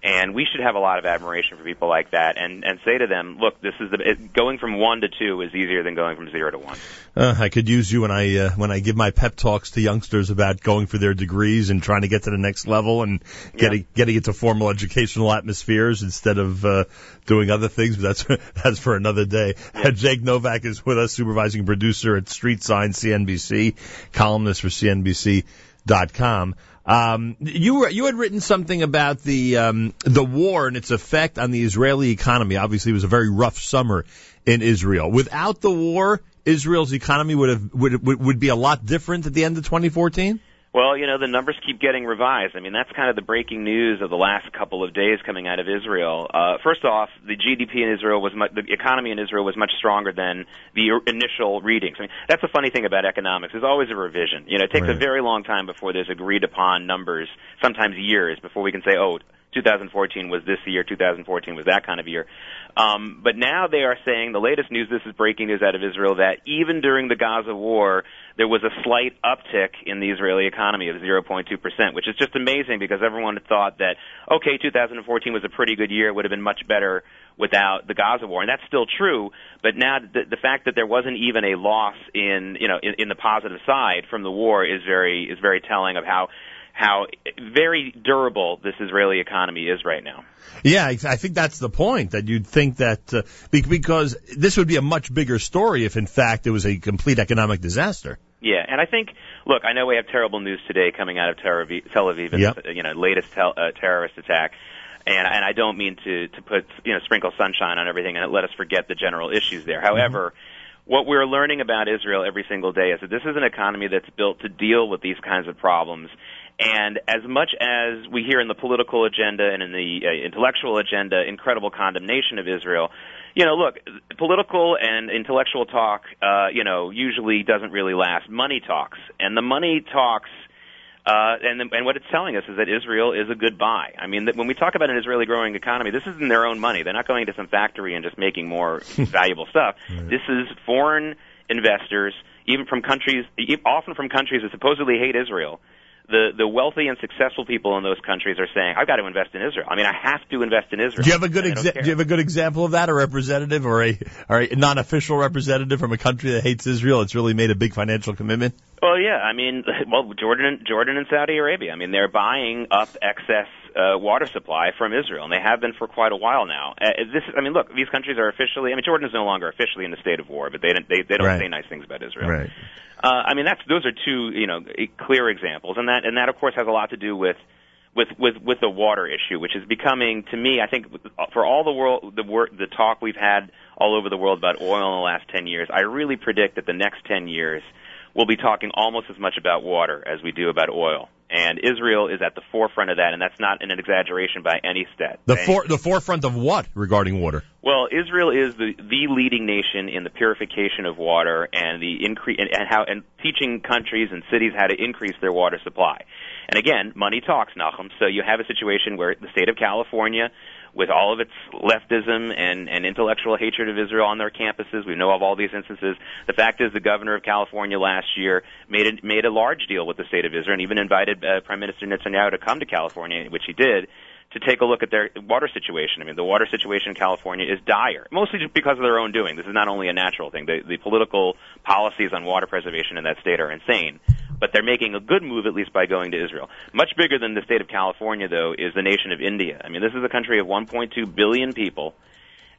And we should have a lot of admiration for people like that and, and say to them, look, this is the, it, going from one to two is easier than going from zero to one. Uh, I could use you when I uh, when I give my pep talks to youngsters about going for their degrees and trying to get to the next level and getting getting into formal educational atmospheres instead of uh, doing other things. But that's that's for another day. Jake Novak is with us, supervising producer at Street Sign CNBC, columnist for CNBC.com. Um, you were you had written something about the um, the war and its effect on the Israeli economy. Obviously, it was a very rough summer in Israel. Without the war, Israel's economy would have would would, would be a lot different at the end of 2014. Well, you know, the numbers keep getting revised. I mean, that's kind of the breaking news of the last couple of days coming out of Israel. Uh, first off, the GDP in Israel was much, the economy in Israel was much stronger than the initial readings. I mean, that's the funny thing about economics. There's always a revision. You know, it takes a very long time before there's agreed upon numbers, sometimes years, before we can say, oh, 2014 was this year, 2014 was that kind of year. Um, but now they are saying the latest news. This is breaking news out of Israel that even during the Gaza war, there was a slight uptick in the Israeli economy of 0.2 percent, which is just amazing because everyone thought that okay, 2014 was a pretty good year. It would have been much better without the Gaza war, and that's still true. But now the, the fact that there wasn't even a loss in you know in, in the positive side from the war is very is very telling of how how very durable this Israeli economy is right now. Yeah, I think that's the point that you'd think that uh, because this would be a much bigger story if in fact it was a complete economic disaster. Yeah, and I think, look, I know we have terrible news today coming out of Tel Aviv, Tel Aviv and Yep. the, you know latest tel- uh, terrorist attack, and and I don't mean to to put you know sprinkle sunshine on everything and let us forget the general issues there. However. What we're learning about Israel every single day is that this is an economy that's built to deal with these kinds of problems. And as much as we hear in the political agenda and in the uh, intellectual agenda incredible condemnation of Israel, you know, look, political and intellectual talk, uh, you know, usually doesn't really last. Money talks, and the money talks. Uh, and and what it's telling us is that Israel is a good buy. I mean, that when we talk about an Israeli growing economy, this isn't their own money. They're not going to some factory and just making more valuable stuff. This is foreign investors, even from countries, often from countries that supposedly hate Israel. The the wealthy and successful people in those countries are saying, "I've got to invest in Israel. I mean, I have to invest in Israel." Do you have a good exa- do you have a good example of that? A representative or a or a non-official representative from a country that hates Israel? It's really made a big financial commitment. Well, yeah. I mean, well, Jordan, Jordan, and Saudi Arabia. I mean, they're buying up excess uh, water supply from Israel, and they have been for quite a while now. Uh, this, I mean, look, these countries are officially. I mean, Jordan is no longer officially in a state of war, but they don't. They, they don't Right. say nice things about Israel. Right. Uh, I mean, that's those are two, you know, clear examples, and that and that of course has a lot to do with with with with the water issue, which is becoming, to me, I think, for all the world, the wor- the talk we've had all over the world about oil in the last ten years, I really predict that the next ten years we'll be talking almost as much about water as we do about oil. And Israel is at the forefront of that, and that's not an exaggeration by any stat. The for, the forefront of what regarding water? well, Israel is the the leading nation in the purification of water and the increase and, and how and teaching countries and cities how to increase their water supply. And again, money talks, Nachum. So you have a situation where the state of California, with all of its leftism and, and intellectual hatred of Israel on their campuses, we know of all these instances. The fact is, the governor of California last year made a, made a large deal with the state of Israel and even invited uh, Prime Minister Netanyahu to come to California, which he did to take a look at their water situation. I mean, the water situation in California is dire, mostly just because of their own doing. This is not only a natural thing. The, the political policies on water preservation in that state are insane. But they're making a good move, at least by going to Israel. Much bigger than the state of California, though, is the nation of India. I mean, this is a country of 1.2 billion people.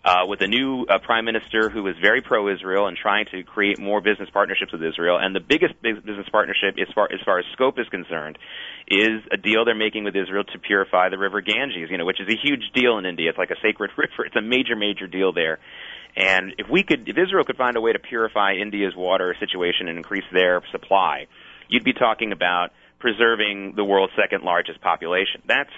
Uh, with a new uh, prime minister who is very pro-Israel and trying to create more business partnerships with Israel, and the biggest business partnership, as far as far as scope is concerned, is a deal they're making with Israel to purify the river Ganges. You know, which is a huge deal in India. It's like a sacred river. It's a major, major deal there. And if we could, if Israel could find a way to purify India's water situation and increase their supply, you'd be talking about preserving the world's second largest population. That's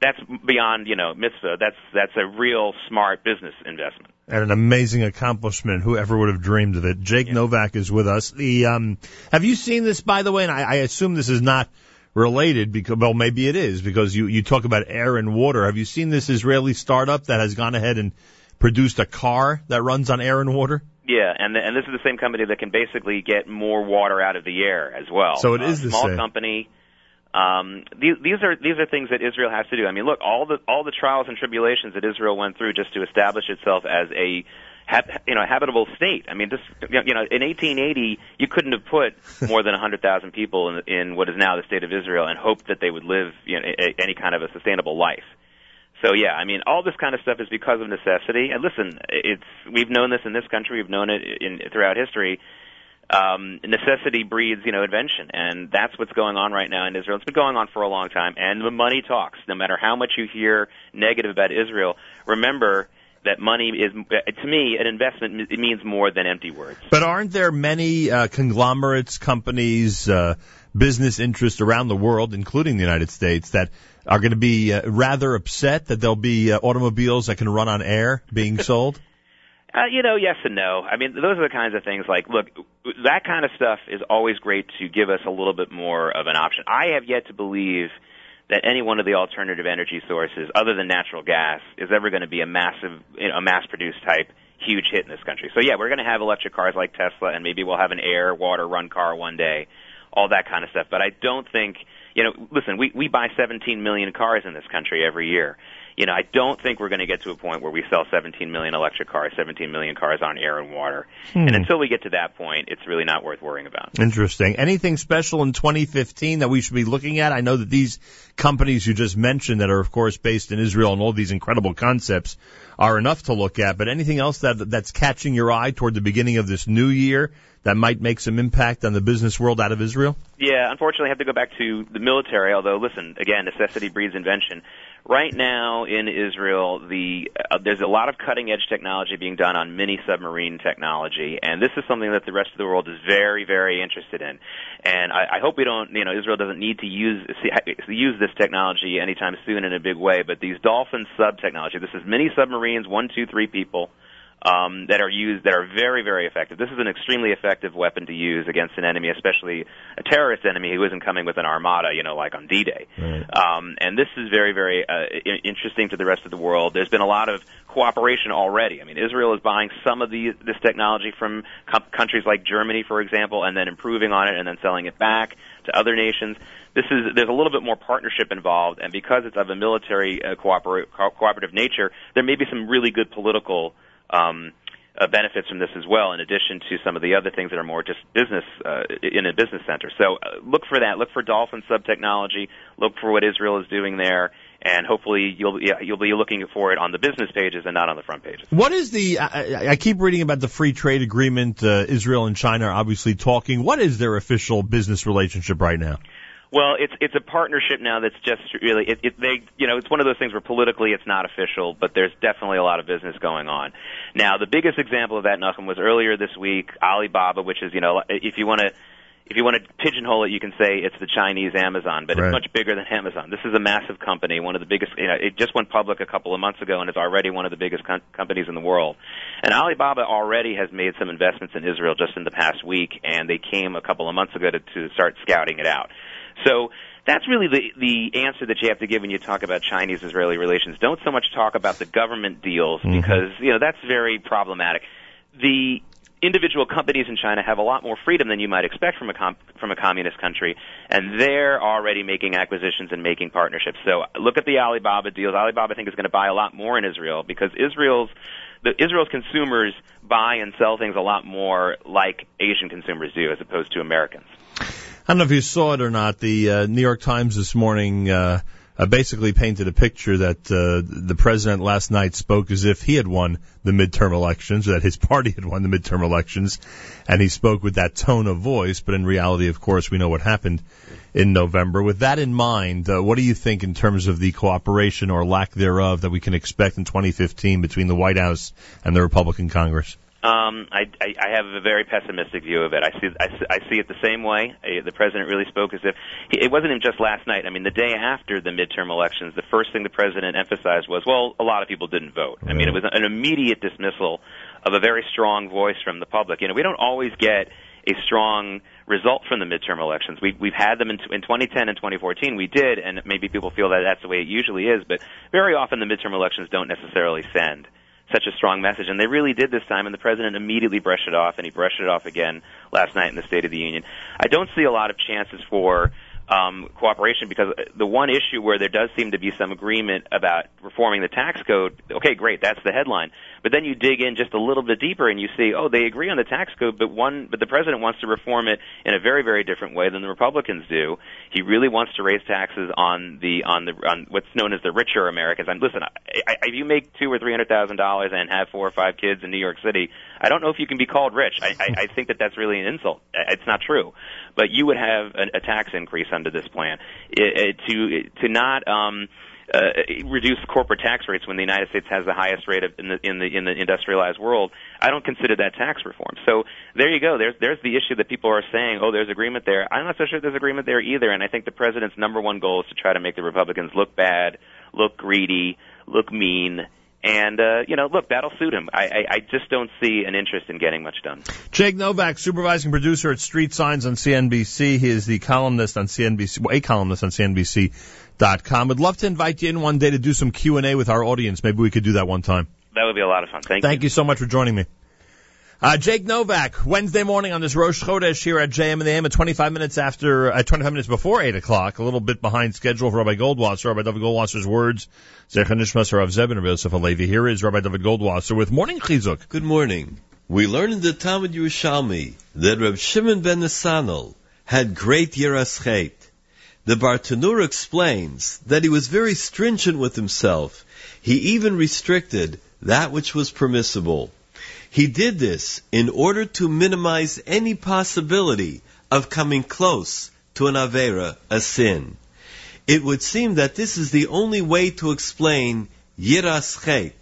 that's beyond you know mitzvah. That's that's a real smart business investment. and an amazing accomplishment. Whoever would have dreamed of it? Jake Novak is with us. The um, have you seen this by the way? And I, I assume this is not related because well maybe it is because you you talk about air and water. Have you seen this Israeli startup that has gone ahead and produced a car that runs on air and water? Yeah, and and this is the same company that can basically get more water out of the air as well. So it uh, is the small same. company. Um, these, these are these are things that Israel has to do. I mean, look, all the all the trials and tribulations that Israel went through just to establish itself as a you know habitable state. I mean, this you know in 1880 you couldn't have put more than 100,000 people in, in what is now the state of Israel and hoped that they would live you know a, any kind of a sustainable life. So yeah, I mean, all this kind of stuff is because of necessity. And listen, it's we've known this in this country, we've known it in throughout history. Um, necessity breeds, you know, invention, and that's what's going on right now in Israel. It's been going on for a long time, and the money talks. No matter how much you hear negative about Israel, remember that money is, to me, an investment. It means more than empty words. But aren't there many uh, conglomerates, companies, uh, business interests around the world, including the United States, that are going to be uh, rather upset that there'll be uh, automobiles that can run on air being sold? Uh, you know, yes and no. I mean, those are the kinds of things like, look, that kind of stuff is always great to give us a little bit more of an option. I have yet to believe that any one of the alternative energy sources, other than natural gas, is ever going to be a massive, you know, a mass-produced type huge hit in this country. So yeah, we're going to have electric cars like Tesla, and maybe we'll have an air, water run car one day, all that kind of stuff. But I don't think, you know, listen, we we buy 17 million cars in this country every year you know, I don't think we're going to get to a point where we sell 17 million electric cars, 17 million cars on air and water. Hmm. And until we get to that point, it's really not worth worrying about. Interesting. Anything special in 2015 that we should be looking at? I know that these companies you just mentioned that are of course based in Israel and all these incredible concepts are enough to look at, but anything else that that's catching your eye toward the beginning of this new year that might make some impact on the business world out of Israel? Yeah, unfortunately, I have to go back to the military. Although, listen, again, necessity breeds invention. Right now in Israel, the uh, there's a lot of cutting edge technology being done on mini submarine technology, and this is something that the rest of the world is very, very interested in. And I, I hope we don't, you know, Israel doesn't need to use use this technology anytime soon in a big way. But these Dolphin sub technology, this is mini submarines, one, two, three people um, that are used that are very, very effective. This is an extremely effective weapon to use against an enemy, especially a terrorist enemy who isn't coming with an armada, you know, like on D-Day. Um, and this is very, very uh, i- interesting to the rest of the world. There's been a lot of cooperation already. I mean, Israel is buying some of the, this technology from com- countries like Germany, for example, and then improving on it and then selling it back to other nations. This is there's a little bit more partnership involved, and because it's of a military uh, cooper- co- cooperative nature, there may be some really good political um, uh, benefits from this as well, in addition to some of the other things that are more just business uh, in a business center. So uh, look for that. Look for Dolphin sub technology. Look for what Israel is doing there, and hopefully you'll yeah, you'll be looking for it on the business pages and not on the front pages. What is the? I, I- keep reading about the free trade agreement. Uh, Israel and China are obviously talking. What is their official business relationship right now? Well, it's it's a partnership now that's just really it, it they you know it's one of those things where politically it's not official, but there's definitely a lot of business going on. Now, the biggest example of that, Nachum, was earlier this week. Alibaba, which is you know if you want to if you want to pigeonhole it, you can say it's the Chinese Amazon, but Right. it's much bigger than Amazon. This is a massive company, one of the biggest. You know, it just went public a couple of months ago and is already one of the biggest com- companies in the world. And Alibaba already has made some investments in Israel just in the past week, and they came a couple of months ago to, to start scouting it out. So that's really the the answer that you have to give when you talk about Chinese-Israeli relations. Don't so much talk about the government deals mm-hmm. because you know that's very problematic. The individual companies in China have a lot more freedom than you might expect from a com- from a communist country, and they're already making acquisitions and making partnerships. So look at the Alibaba deals. Alibaba, I think, is going to buy a lot more in Israel because Israel's the Israel's consumers buy and sell things a lot more like Asian consumers do, as opposed to Americans. I don't know if you saw it or not. The uh, New York Times this morning uh, uh, basically painted a picture that uh, the president last night spoke as if he had won the midterm elections, or that his party had won the midterm elections, and he spoke with that tone of voice. But in reality, of course, we know what happened in November. With that in mind, uh, what do you think in terms of the cooperation or lack thereof that we can expect in 2015 between the White House and the Republican Congress? Um, I, I, I have a very pessimistic view of it. I see, I, see- I see it the same way. Uh, The president really spoke as if he, it wasn't even just last night. I mean, the day after the midterm elections, the first thing the president emphasized was, well, a lot of people didn't vote. I mean, it was an immediate dismissal of a very strong voice from the public. You know, we don't always get a strong result from the midterm elections. We, we've had them in, in 2010 and 2014. We did, and maybe people feel that that's the way it usually is. But very often, the midterm elections don't necessarily send such a strong message, and they really did this time. And the president immediately brushed it off, and he brushed it off again last night in the State of the Union. I don't see a lot of chances for um, cooperation because the one issue where there does seem to be some agreement about reforming the tax code, okay, great, that's the headline. But then you dig in just a little bit deeper and you see, oh, they agree on the tax code, but one, but the president wants to reform it in a very, very different way than the Republicans do. He really wants to raise taxes on the on the on what's known as the richer Americans. And listen, I, I, if you make two or three hundred thousand dollars and have four or five kids in New York City, I don't know if you can be called rich. I, I, I think that that's really an insult. It's not true. But you would have a, a tax increase under this plan it, it, to to not. Um, uh, reduce corporate tax rates when the United States has the highest rate of in the in the in the industrialized world. I don't consider that tax reform. So there you go. There's there's the issue that people are saying, oh, there's agreement there. I'm not so sure there's agreement there either. And I think the president's number one goal is to try to make the Republicans look bad, look greedy, look mean. And uh, you know, look, that'll suit him. I, I, I just don't see an interest in getting much done. Jake Novak, supervising producer at Street Signs on CNBC. He is the columnist on CNBC, well, a columnist on CNBC.com. Would love to invite you in one day to do some Q and A with our audience. Maybe we could do that one time. That would be a lot of fun. Thank, you. Thank you so much for joining me. Uh, Jake Novak, Wednesday morning on this Rosh Chodesh here at JM in the AM at 25 minutes after, uh, 25 minutes before 8 o'clock, a little bit behind schedule for Rabbi Goldwasser. Rabbi David Goldwasser's words, Zecher Nishmas Rav Zebin Rabbi Yosef Alevi. Here is Rabbi David Goldwasser with Morning Chizuk. Good morning. We learn in the Talmud Yerushalmi that Reb Shimon ben Nesanel had great yiras chet. The Bartanur explains that he was very stringent with himself. He even restricted that which was permissible. He did this in order to minimize any possibility of coming close to an Avera, a sin. It would seem that this is the only way to explain Yiras Chet,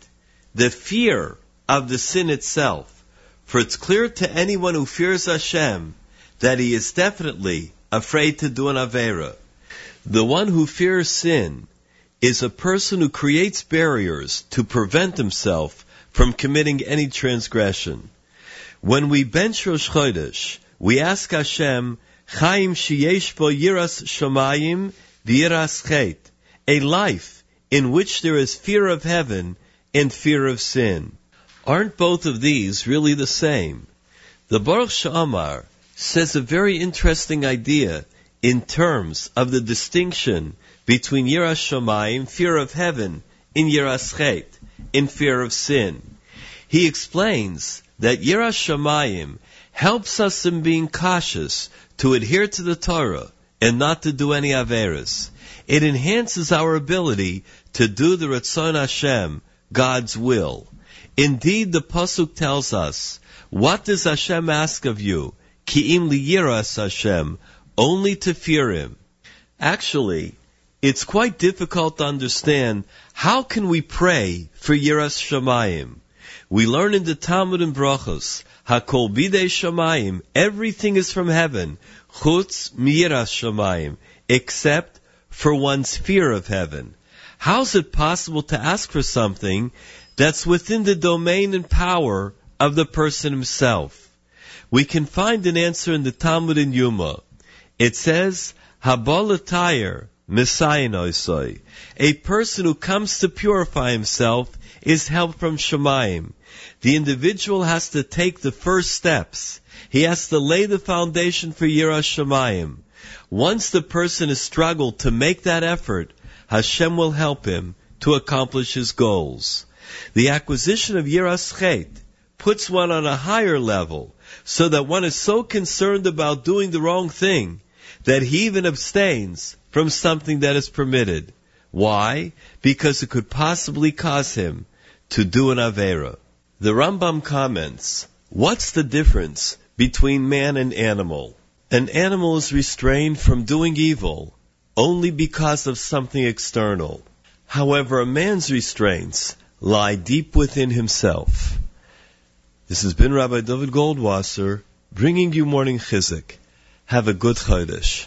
the fear of the sin itself. For it's clear to anyone who fears Hashem that he is definitely afraid to do an Avera. The one who fears sin is a person who creates barriers to prevent himself from committing any transgression. When we bench Rosh Chodesh, we ask Hashem, Chaim sheyesh bo yiras shamayim v'yiras chet, a life in which there is fear of heaven and fear of sin. Aren't both of these really the same? The Baruch She'amar says a very interesting idea in terms of the distinction between Yiras Shamayim, fear of heaven, and Yiras Chet, in fear of sin. He explains that Yiras Shamayim helps us in being cautious to adhere to the Torah and not to do any Averas. It enhances our ability to do the Ratzon Hashem, God's will. Indeed, the Pasuk tells us, what does Hashem ask of you? Ki'im liyiras Hashem, only to fear Him. Actually, it's quite difficult to understand how can we pray for Yiras Shamayim. We learn in the Talmud and Brachos, Hakol bidei Shamayim, everything is from heaven, chutz miyiras Shamayim, except for one's fear of heaven. How's it possible to ask for something that's within the domain and power of the person himself? We can find an answer in the Talmud in Yuma. It says, Haba l'taher Messiah A person who comes to purify himself is help from Shamayim. The individual has to take the first steps. He has to lay the foundation for Yiras Shamayim. Once the person has struggled to make that effort, Hashem will help him to accomplish his goals. The acquisition of Yiras Chet puts one on a higher level so that one is so concerned about doing the wrong thing that he even abstains from something that is permitted. Why? Because it could possibly cause him to do an Avera. The Rambam comments, what's the difference between man and animal? An animal is restrained from doing evil only because of something external. However, a man's restraints lie deep within himself. This has been Rabbi David Goldwasser bringing you morning chizuk. Have a good Chodesh.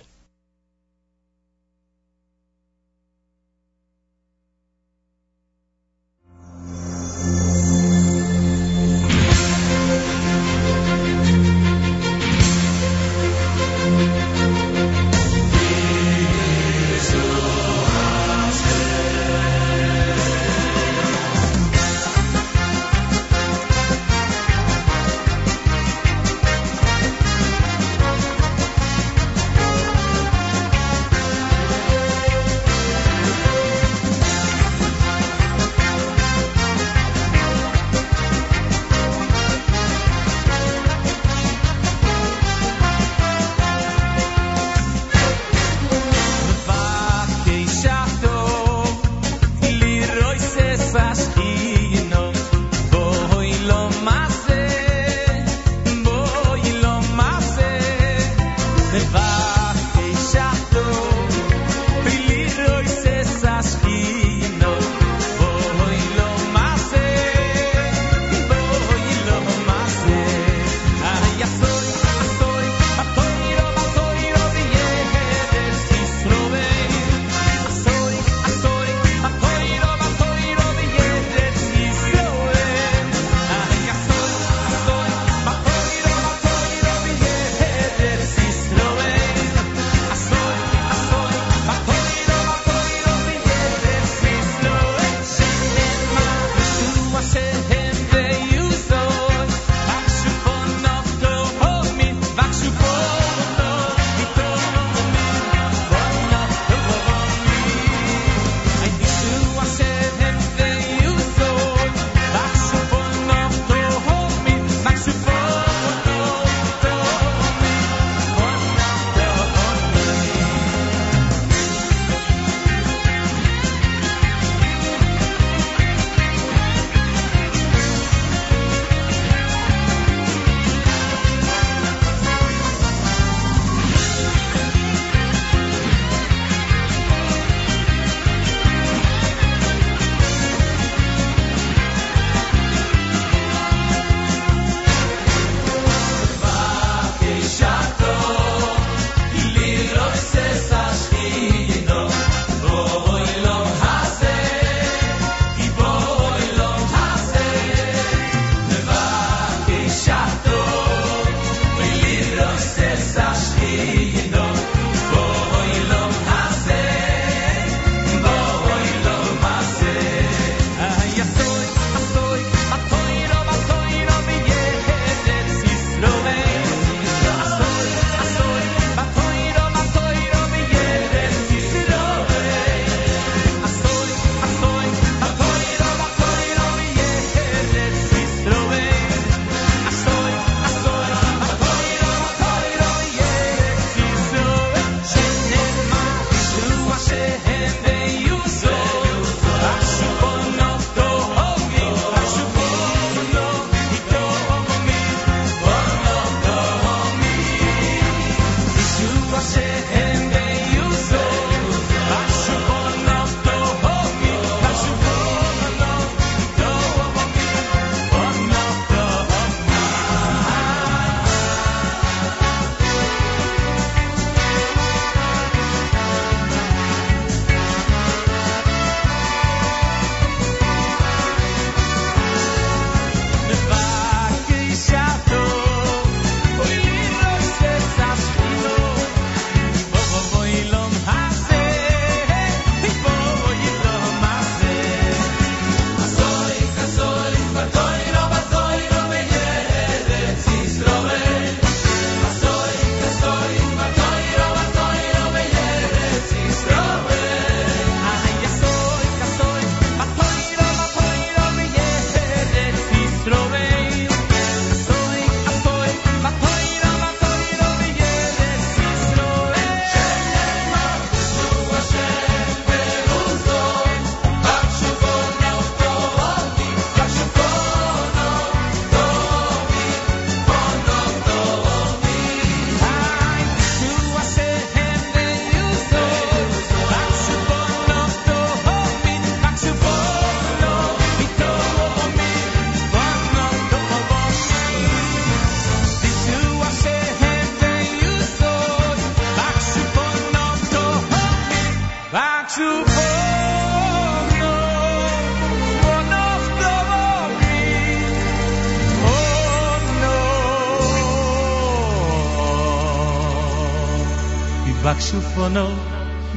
Baksufono,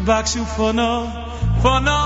baksufono, vanaf JM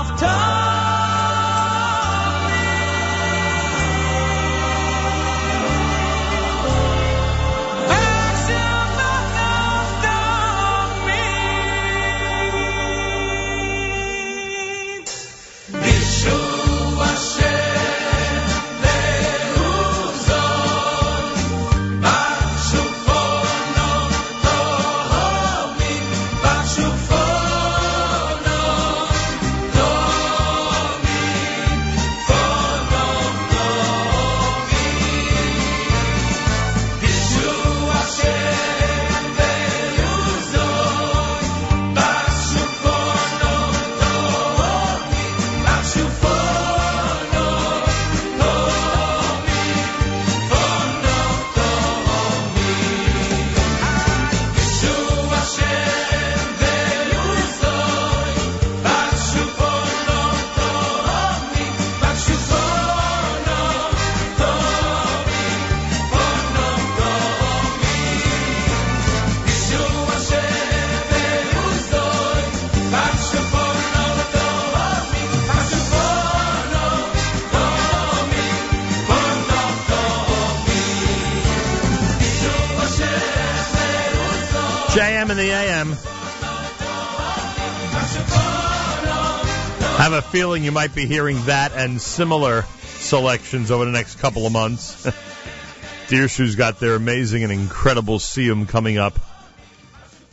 feeling you might be hearing that and similar selections over the next couple of months. Dirshu's got their amazing and incredible Siyum coming up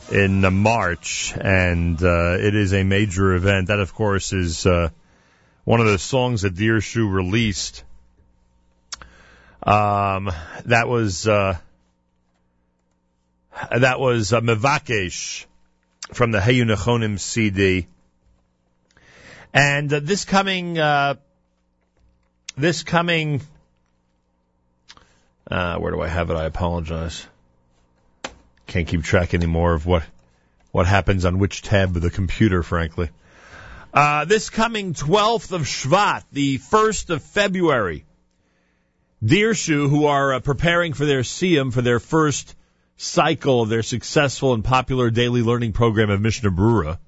in March, and uh, it is a major event. That, of course, is uh, one of the songs that Deershoe released. Um, that was uh, that was uh, Mevakesh from the Heyu Nechonim CD. And uh, this coming, uh, this coming, uh, where do I have it? I apologize. Can't keep track anymore of what, what happens on which tab of the computer, frankly. Uh, this coming 12th of Shvat, the 1st of February, Dirshu, who are uh, preparing for their Siyum, for their first cycle of their successful and popular daily learning program of Mishnah Brura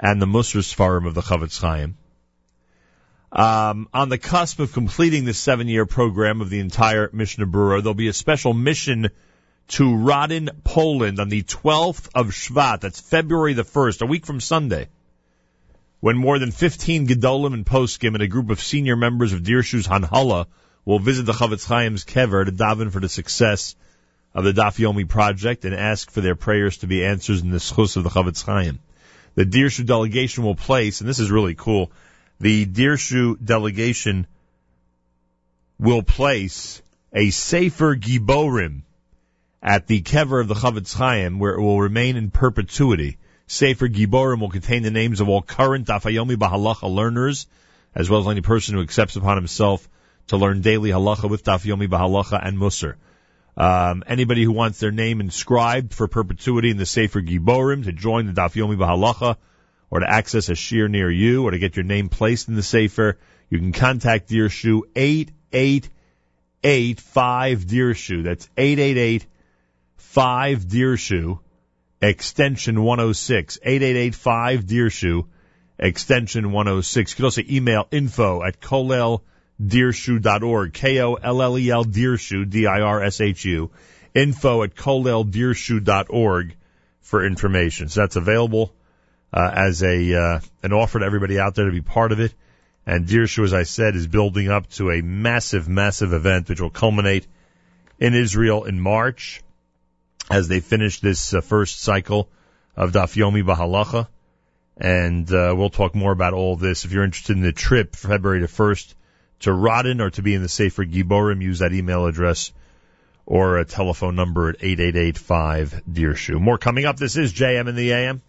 and the Musar Sfarim of the Chofetz Chaim. Um, on the cusp of completing the seven-year program of the entire Mishnah Brura, there'll be a special mission to Radin, Poland on the 12th of Shvat. That's February the 1st, a week from Sunday, when more than 15 Gedolim and Poskim and a group of senior members of Dirshu's Hanhala will visit the Chofetz Chaim's kever to daven for the success of the Daf Yomi project and ask for their prayers to be answered in the schus of the Chofetz Chaim. The Dirshu delegation will place, and this is really cool, the Dirshu delegation will place a Sefer Giborim at the kever of the Chofetz Chaim, where it will remain in perpetuity. Sefer Giborim will contain the names of all current Daf Yomi Bahalacha learners, as well as any person who accepts upon himself to learn daily halacha with Daf Yomi Bahalacha and Musar. Um, anybody who wants their name inscribed for perpetuity in the Sefer Giborim to join the Daf Yomi Bahalacha or to access a shiur near you or to get your name placed in the Sefer, you can contact Dirshu 8885 Dirshu. That's 888 5 Dirshu, extension 106. 8885 Dirshu, extension 106. You can also email info at kolel Dirshu.org, K-O-L-L-E-L Dirshu, D-I-R-S-H-U, info at koleldirshu.org for information. So that's available uh, as a uh, an offer to everybody out there to be part of it. And Dirshu, as I said, is building up to a massive, massive event which will culminate in Israel in March as they finish this uh, first cycle of Daf Yomi Bahalacha. And uh, we'll talk more about all this. If you're interested in the trip, February the 1st, to Radin or to be in the Sefer Giborim, use that email address or a telephone number at 8885 Dirshu. More coming up. This is JM in the AM.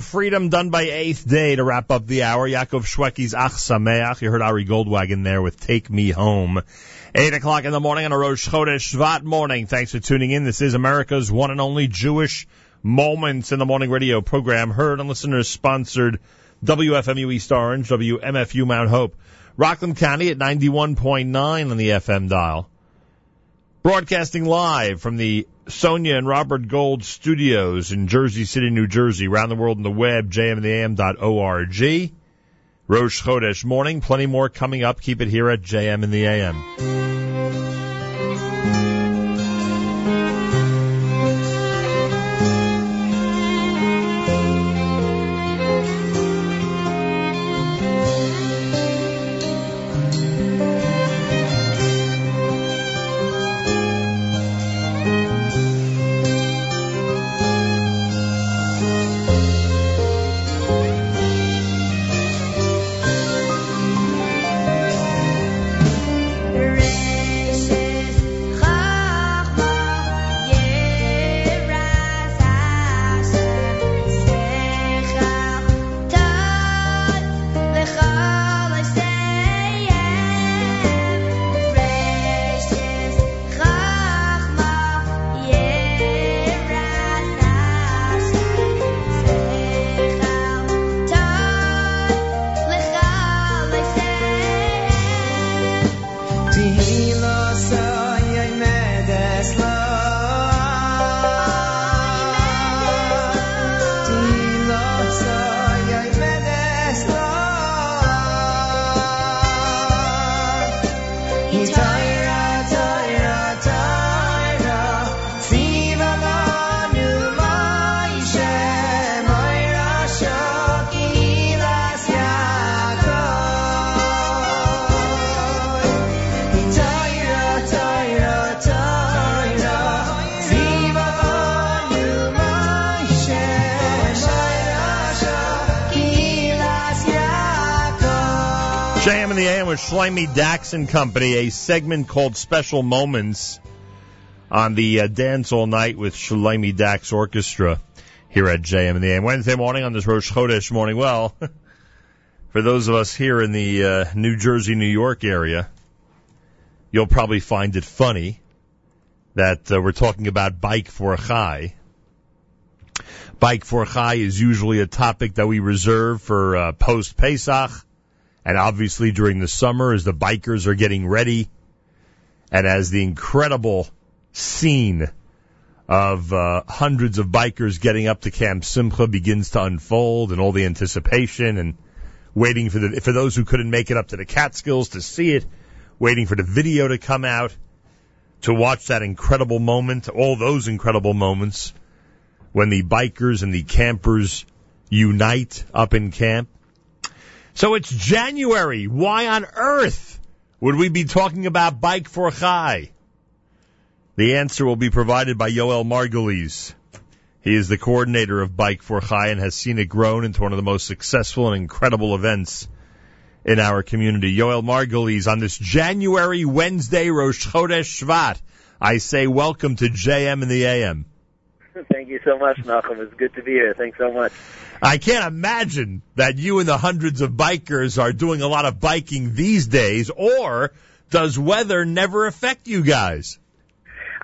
Freedom done by Eighth Day to wrap up the hour. Yaakov Shweki's Ach Sameach. You heard Ari Goldwagon there with Take Me Home. Eight o'clock in the morning on a Rosh Chodesh Shvat morning. Thanks for tuning in. This is America's one and only Jewish Moments in the Morning radio program. Heard on listeners sponsored WFMU East Orange, WMFU Mount Hope. Rockland County at 91.9 on the FM dial. Broadcasting live from the Sonia and Robert Gold studios in Jersey City, New Jersey. Around the world on the web, jmintheam.org. Rosh Chodesh morning. Plenty more coming up. Keep it here at JM in the AM. With Shlomi Dachs and Company, a segment called Special Moments on the uh, Dance All Night with Shlomi Dachs Orchestra here at JM in the AM. Wednesday morning on this Rosh Chodesh morning. Well, for those of us here in the uh, New Jersey, New York area, you'll probably find it funny that uh, we're talking about Bike for Chai. Bike for Chai is usually a topic that we reserve for uh, post Pesach and obviously during the summer as the bikers are getting ready and as the incredible scene of uh, hundreds of bikers getting up to Camp Simcha begins to unfold and all the anticipation and waiting for the for those who couldn't make it up to the Catskills to see it, waiting for the video to come out to watch that incredible moment, all those incredible moments when the bikers and the campers unite up in camp. So it's January. Why on earth would we be talking about Bike for Chai? The answer will be provided by Yoel Margolese. He is the coordinator of Bike for Chai and has seen it grown into one of the most successful and incredible events in our community. Yoel Margolese on this January Wednesday, Rosh Chodesh Shvat. I say welcome to JM in the AM. Thank you so much, Malcolm. It's good to be here. Thanks so much. I can't imagine that you and the hundreds of bikers are doing a lot of biking these days, or does weather never affect you guys?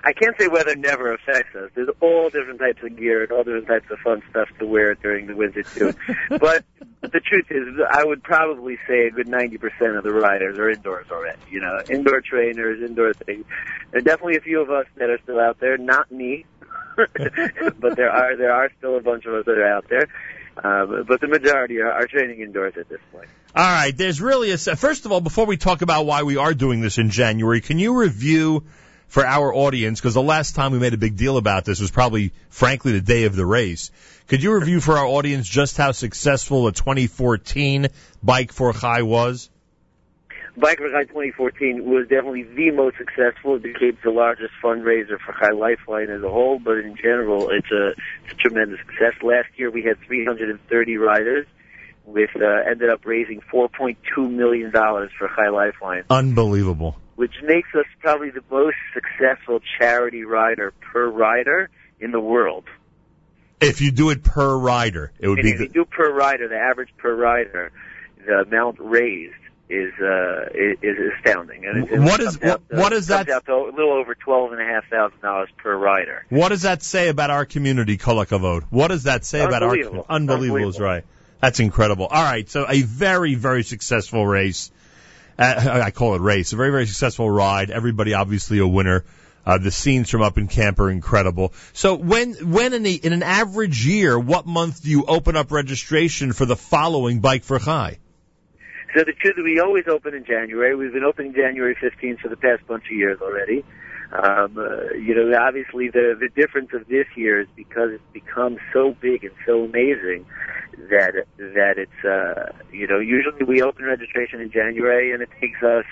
I can't say weather never affects us. There's all different types of gear and all different types of fun stuff to wear during the winter too. but the truth is, I would probably say a good 90% of the riders are indoors already. You know, indoor trainers, indoor things. There are definitely a few of us that are still out there. Not me, but there are there are still a bunch of us that are out there. Um, but the majority are, are training indoors at this point. All right, there's really a first of all before we talk about why we are doing this in January, can you review for our audience because the last time we made a big deal about this was probably frankly the day of the race. Could you review for our audience just how successful the 2014 Bike for Chai was? Bike for Chai 2014 was definitely the most successful. It became the largest fundraiser for Chai Lifeline as a whole, but in general, it's a, it's a tremendous success. Last year, we had 330 riders, with uh, ended up raising 4.2 million dollars for Chai Lifeline, Unbelievable. which makes us probably the most successful charity rider per rider in the world. If you do it per rider, it would and be if the, you do per rider, the average per rider, the amount raised is uh, is, is astounding. And it, it What is- what- to- what is that- Out to a little over twelve and a half thousand dollars per rider. What does that say about our community, Kol HaKavod? What does that say about our Unbelievable. Unbelievable is right. That's incredible. All right, so a very, very successful race. Uh, I call it race. A very, very successful ride. Everybody obviously a winner. Uh, the scenes from Up in Camp are incredible. So when, when in, the, in an average year, what month do you open up registration for the following Bike for Chai? So the truth is, we always open in January. We've been opening January 15th for the past bunch of years already. Um, uh, you know, obviously the the difference of this year is because it's become so big and so amazing that that it's uh, you know usually we open registration in January and it takes us.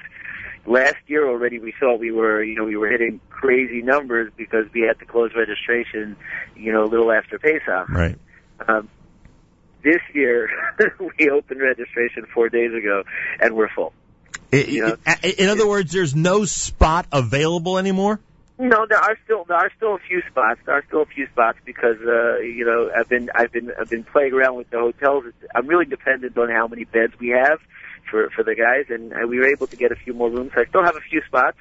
Last year already, we thought we were, you know, we were hitting crazy numbers because we had to close registration, you know, a little after Pesach. Right. Um, this year, we opened registration four days ago, and we're full. You know? In other words, there's no spot available anymore? No, there are still there are still a few spots. There are still a few spots because uh, you know I've been I've been I've been playing around with the hotels. I'm really dependent on how many beds we have for for the guys, and we were able to get a few more rooms. I still have a few spots,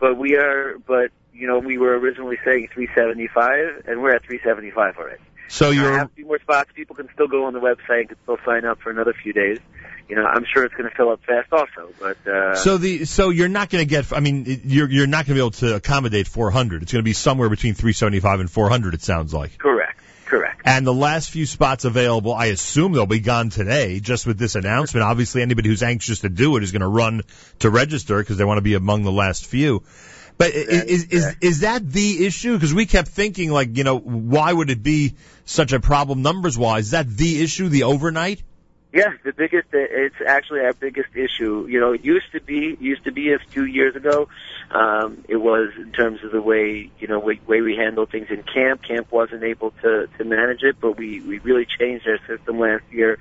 but we are but you know we were originally saying 375, and we're at 375 already. So I you're have a few more spots. People can still go on the website and can still sign up for another few days. You know, I'm sure it's going to fill up fast also, but uh, So the so you're not going to get. I mean, you're you're not going to be able to accommodate 400. It's going to be somewhere between 375 and 400. It sounds like. correct, correct. And the last few spots available, I assume they'll be gone today. Just with this announcement, obviously anybody who's anxious to do it is going to run to register because they want to be among the last few. But i- is is is that the issue? Because we kept thinking like, you know, why would it be such a problem numbers wise? Is that the issue? The overnight? Yeah, the biggest. It's actually our biggest issue. You know, it used to be used to be a few years ago. Um, it was in terms of the way you know way, way we handled things in camp. Camp wasn't able to to manage it, but we we really changed our system last year,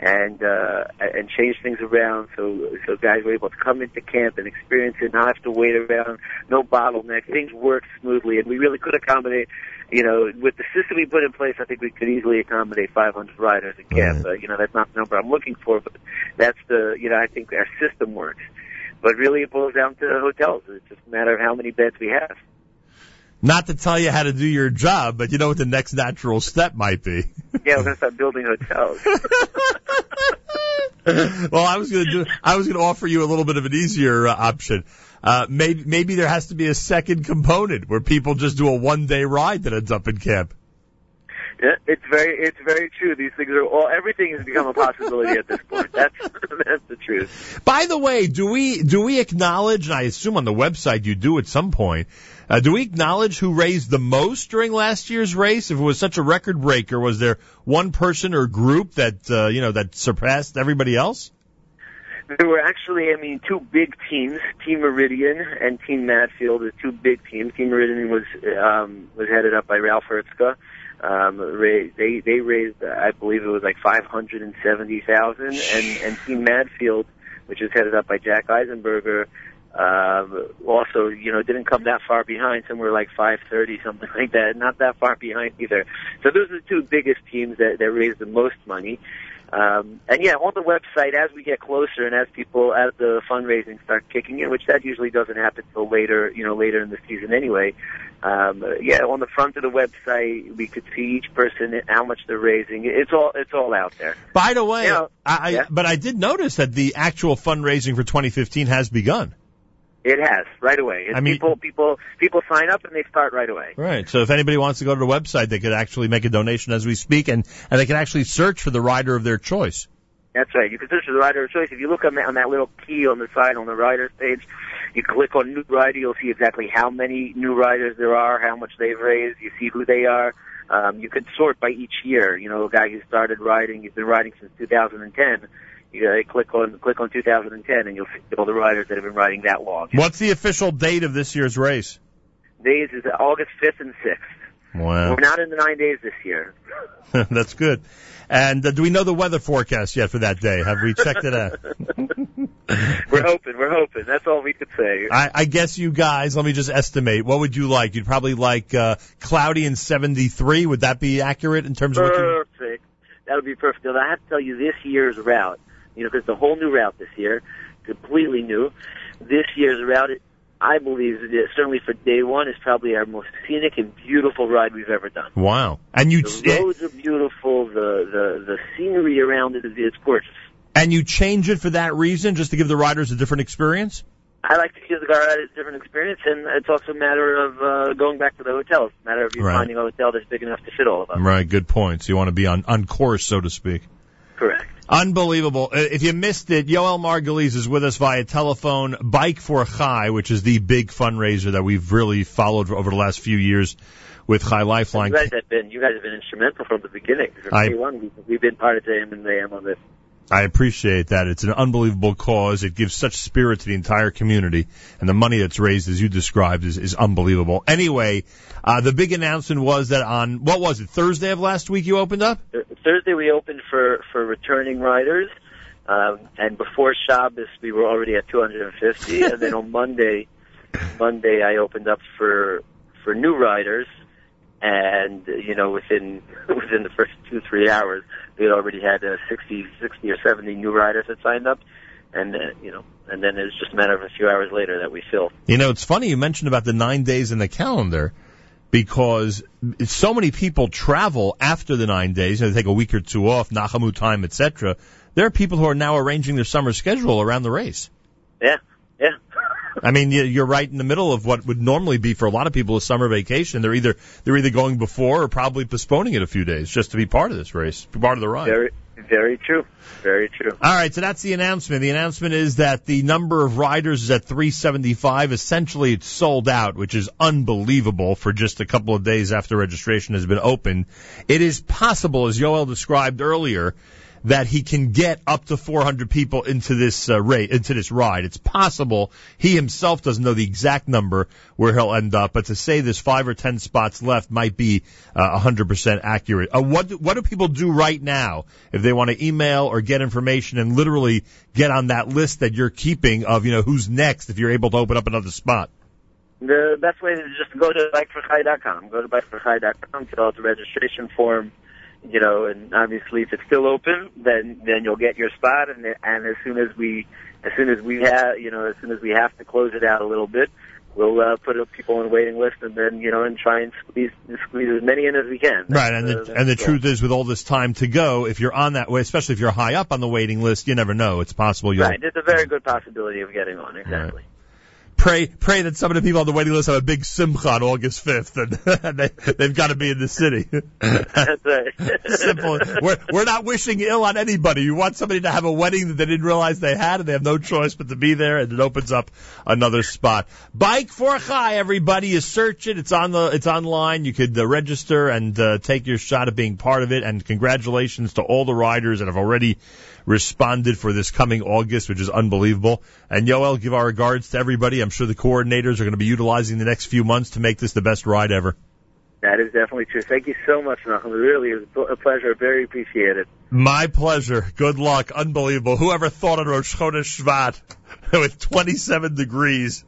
and uh, and change things around so so guys were able to come into camp and experience it, not have to wait around, no bottleneck. Things worked smoothly, and we really could accommodate you know, with the system we put in place, I think we could easily accommodate 500 riders in camp. Uh, you know, that's not the number I'm looking for, but that's the, you know, I think our system works. But really, it boils down to hotels. It's just a matter of how many beds we have. Not to tell you how to do your job, but you know what the next natural step might be. Yeah, we're gonna start building hotels. well, I was going to do. I was going to offer you a little bit of an easier uh, option. Uh, maybe maybe there has to be a second component where people just do a one day ride that ends up in camp. Yeah, it's very, it's very true. These things are all. Everything has become a possibility at this point. That's that's the truth. By the way, do we do we acknowledge? And I assume on the website you do at some point. Uh, do we acknowledge who raised the most during last year's race? If it was such a record breaker, was there one person or group that uh, you know that surpassed everybody else? There were actually, I mean, two big teams, Team Meridian and Team Madfield, are two big teams. Team Meridian was um, was headed up by Ralph Hertzka. Um, ra- they they raised, uh, I believe it was like five hundred and seventy thousand, and and Team Madfield, which is headed up by Jack Eisenberger, um, also you know didn't come that far behind, somewhere like five thirty, something like that. Not that far behind either. So those are the two biggest teams that that raised the most money. Um, and yeah, on the website, as we get closer and as people, as the fundraising starts kicking in, which that usually doesn't happen till later, you know, later in the season anyway. Um, yeah, on the front of the website, we could see each person how much they're raising. It's all, it's all out there. By the way, You know, I, I yeah. but I did notice that the actual fundraising for 2015 has begun. It has right away. It's I mean- people, people, people sign up and they start right away. Right. So if anybody wants to go to the website, they could actually make a donation as we speak, and and they can actually search for the rider of their choice. That's right. You can search for the rider of choice. If you look on that, on that little key on the side on the riders page, you click on new rider, you'll see exactly how many new riders there are, how much they've raised. You see who they are. Um, you could sort by each year. You know, a guy who started riding, he's been riding since 2010. You uh, click on click on 2010, and you'll see all the riders that have been riding that long. What's the official date of this year's race? Days is August 5th and 6th. Wow, We're not in the nine days this year. that's good. And uh, do we know the weather forecast yet for that day? Have we checked it out? we're hoping. We're hoping. That's all we could say. I, I guess you guys, let me just estimate. What would you like? You'd probably like uh, cloudy and 73. Would that be accurate in terms of what you Perfect. That would be perfect. I have to tell you, this year's route, you know, because it's a whole new route this year, completely new. This year's route, I believe, certainly for day one, is probably our most scenic and beautiful ride we've ever done. Wow. And you The roads are beautiful. The the the scenery around it is it's gorgeous. and you change it for that reason, just to give the riders a different experience? I like to give the guy riders a different experience, and it's also a matter of uh, going back to the hotel. It's a matter of you Right. finding a hotel that's big enough to fit all of us. Right, good points. You want to be on, on course, so to speak. Correct. Unbelievable. Uh, If you missed it, Yoel Margolese is with us via telephone. Bike for Chai, which is the big fundraiser that we've really followed over the last few years with Chai Lifeline. You guys have been you guys have been instrumental from the beginning. From I- day one, we've, we've been part of JM and AM on this. I appreciate that. It's an unbelievable cause. It gives such spirit to the entire community, and the money that's raised, as you described, is, is unbelievable. Anyway, uh, the big announcement was that on what was it Thursday of last week you opened up? Th- Thursday we opened for for returning riders, um, and before Shabbos we were already at 250, and then on Monday, Monday I opened up for for new riders, and you know within within the first two three hours we had already had uh, 60 60 or 70 new riders that signed up, and uh, you know and then it's just a matter of a few hours later that we fill. You know, it's funny you mentioned about the nine days in the calendar because so many people travel after the nine days. Know, they take a week or two off, Nachamu time, etc. There are people who are now arranging their summer schedule around the race. Yeah, yeah. I mean, you- you're right in the middle of what would normally be for a lot of people a summer vacation. They're either they're either going before or probably postponing it a few days just to be part of this race, be part of the ride. Very very true, very true. All right, so that's the announcement. The announcement is that the number of riders is at 375. Essentially, it's sold out, which is unbelievable for just a couple of days after registration has been opened. It is possible, as Yoel described earlier, that he can get up to 400 people into this uh, rate, into this ride. It's possible. He himself doesn't know the exact number where he'll end up, but to say there's five or ten spots left might be uh, 100% accurate. Uh, what do, what do people do right now if they want to email or get information and literally get on that list that you're keeping of you know who's next if you're able to open up another spot? The best way is just go to bikeforchai.com. Go to bikeforchai.com, fill out the registration form, you know, and obviously if it's still open, then then you'll get your spot, and and as soon as we as soon as we have you know as soon as we have to close it out a little bit, we'll uh, put people on waiting list, and then you know and try and squeeze squeeze as many in as we can. Right, and the, uh, and the that's truth is, with all this time to go, if you're on that way, especially if you're high up on the waiting list, you never know. It's possible you'll Right, it's a very good possibility of getting on. Exactly. Pray pray that some of the people on the waiting list have a big simcha on August 5th, and they, they've got to be in the city. That's right. Simple. We're we're not wishing ill on anybody. You want somebody to have a wedding that they didn't realize they had, and they have no choice but to be there, and it opens up another spot. Bike for Chai, everybody. You search it. It's on the it's online. You could uh, register and uh, take your shot at being part of it. And congratulations to all the riders that have already responded for this coming August, which is unbelievable. And Yoel, give our regards to everybody. I'm sure the coordinators are going to be utilizing the next few months to make this the best ride ever. That is definitely true. Thank you so much, Malcolm. It really is a pleasure. Very appreciated. My pleasure. Good luck. Unbelievable. Whoever thought on Rosh Chodesh Shvat with 27 degrees,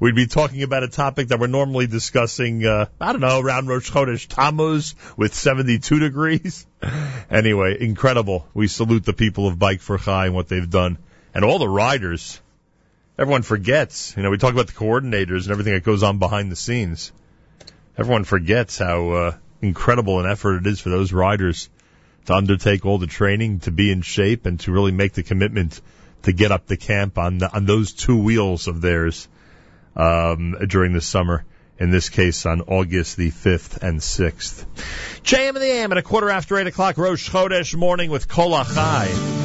we'd be talking about a topic that we're normally discussing, uh, I don't know, around Rosh Chodesh Tammuz with 72 degrees. Anyway, incredible. We salute the people of Bike for Chai and what they've done. And all the riders. Everyone forgets. You know, we talk about the coordinators and everything that goes on behind the scenes. Everyone forgets how uh, incredible an effort it is for those riders to undertake all the training, to be in shape, and to really make the commitment to get up the camp on the, on those two wheels of theirs um, during the summer. In this case, on August the 5th and 6th. JM and the AM at a quarter after 8 o'clock, Rosh Chodesh morning with Kol Achai.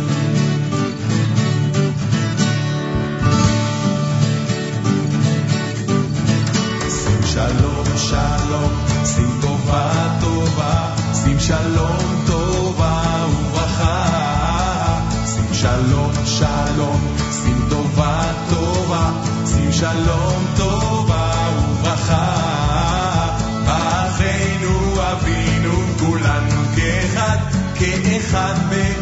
שלום, שלום, שים טובה, טובה, שים שלום, טובה וברכה. שים שלום, שלום, שים טובה, טובה, שים שלום, time made.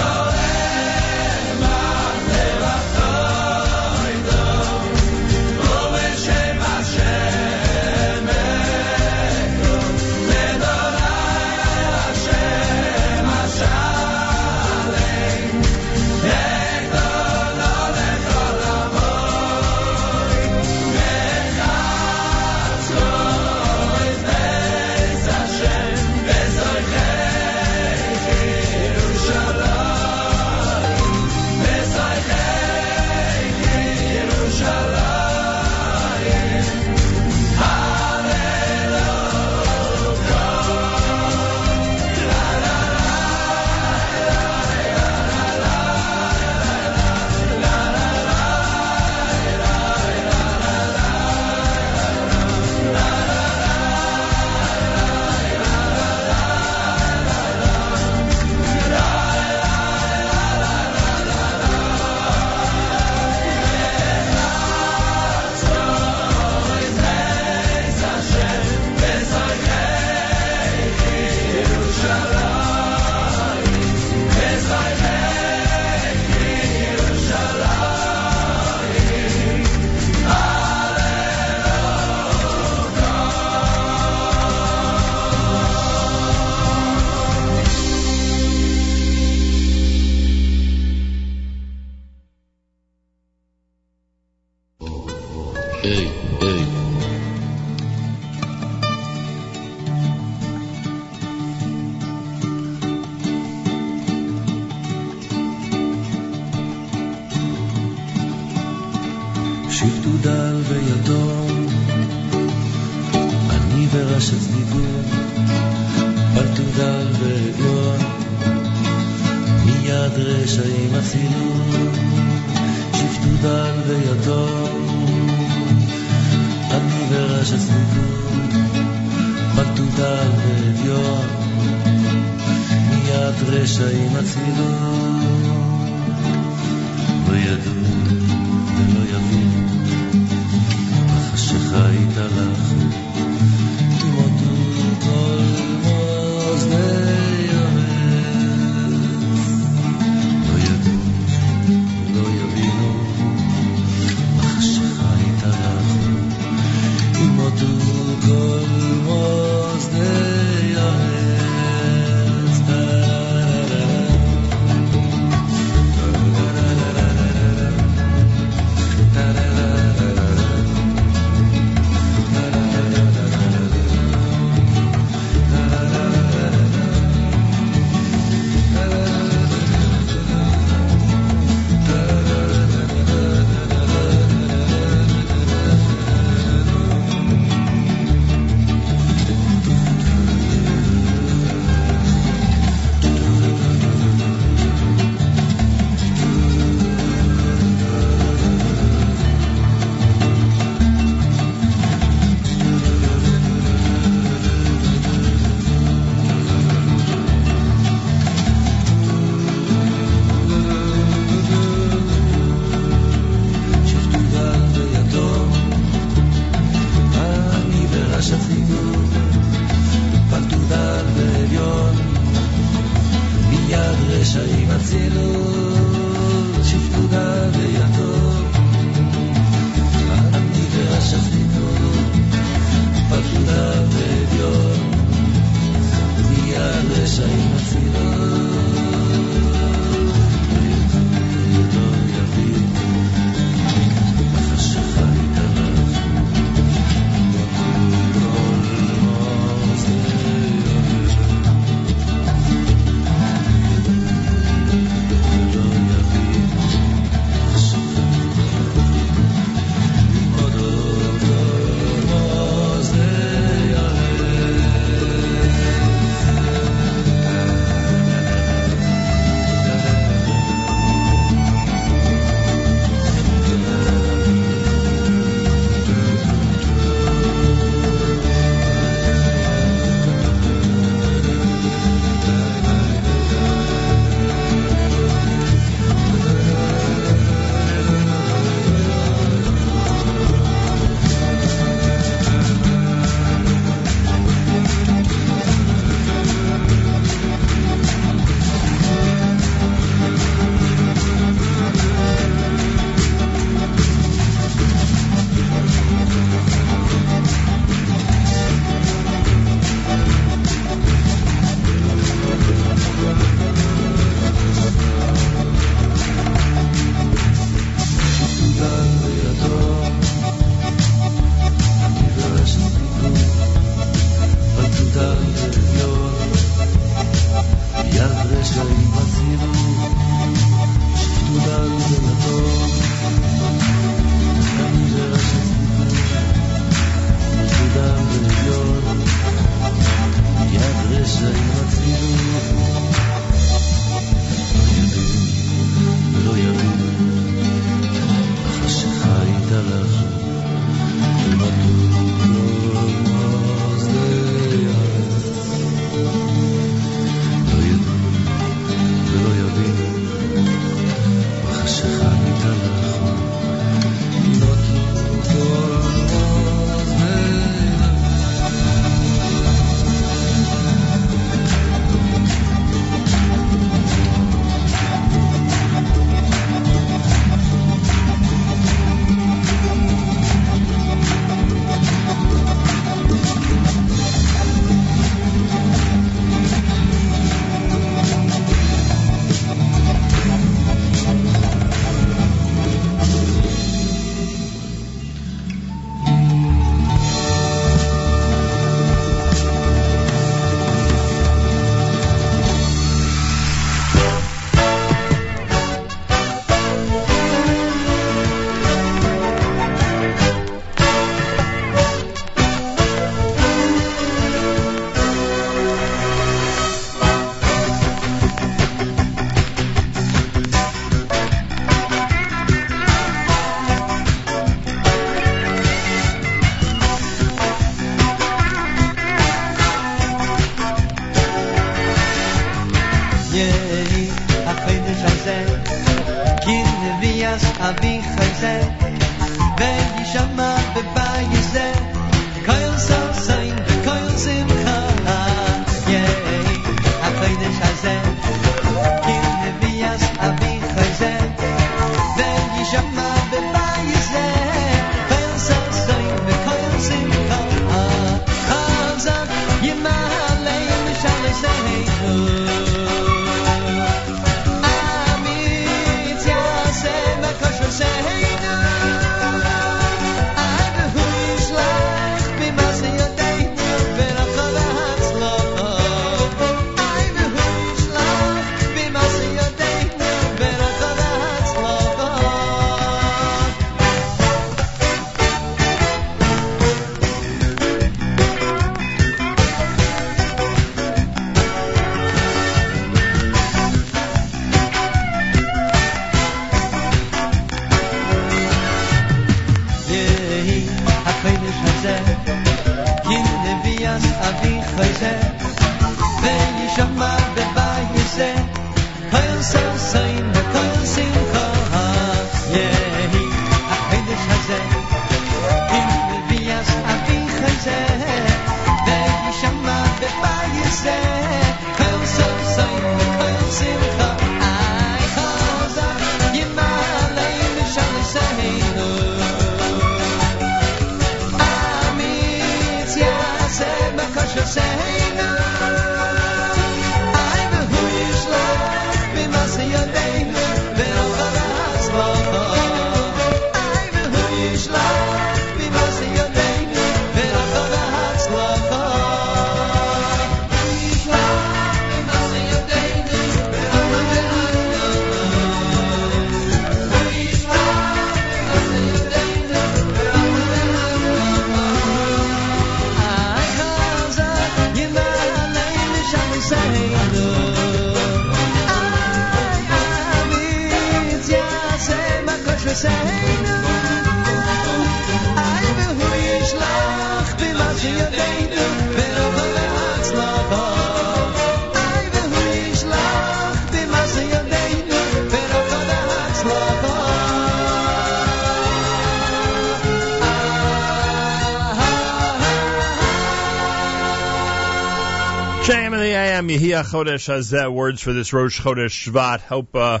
Chodesh has uh, words for this Rosh Chodesh Shvat. Hope uh,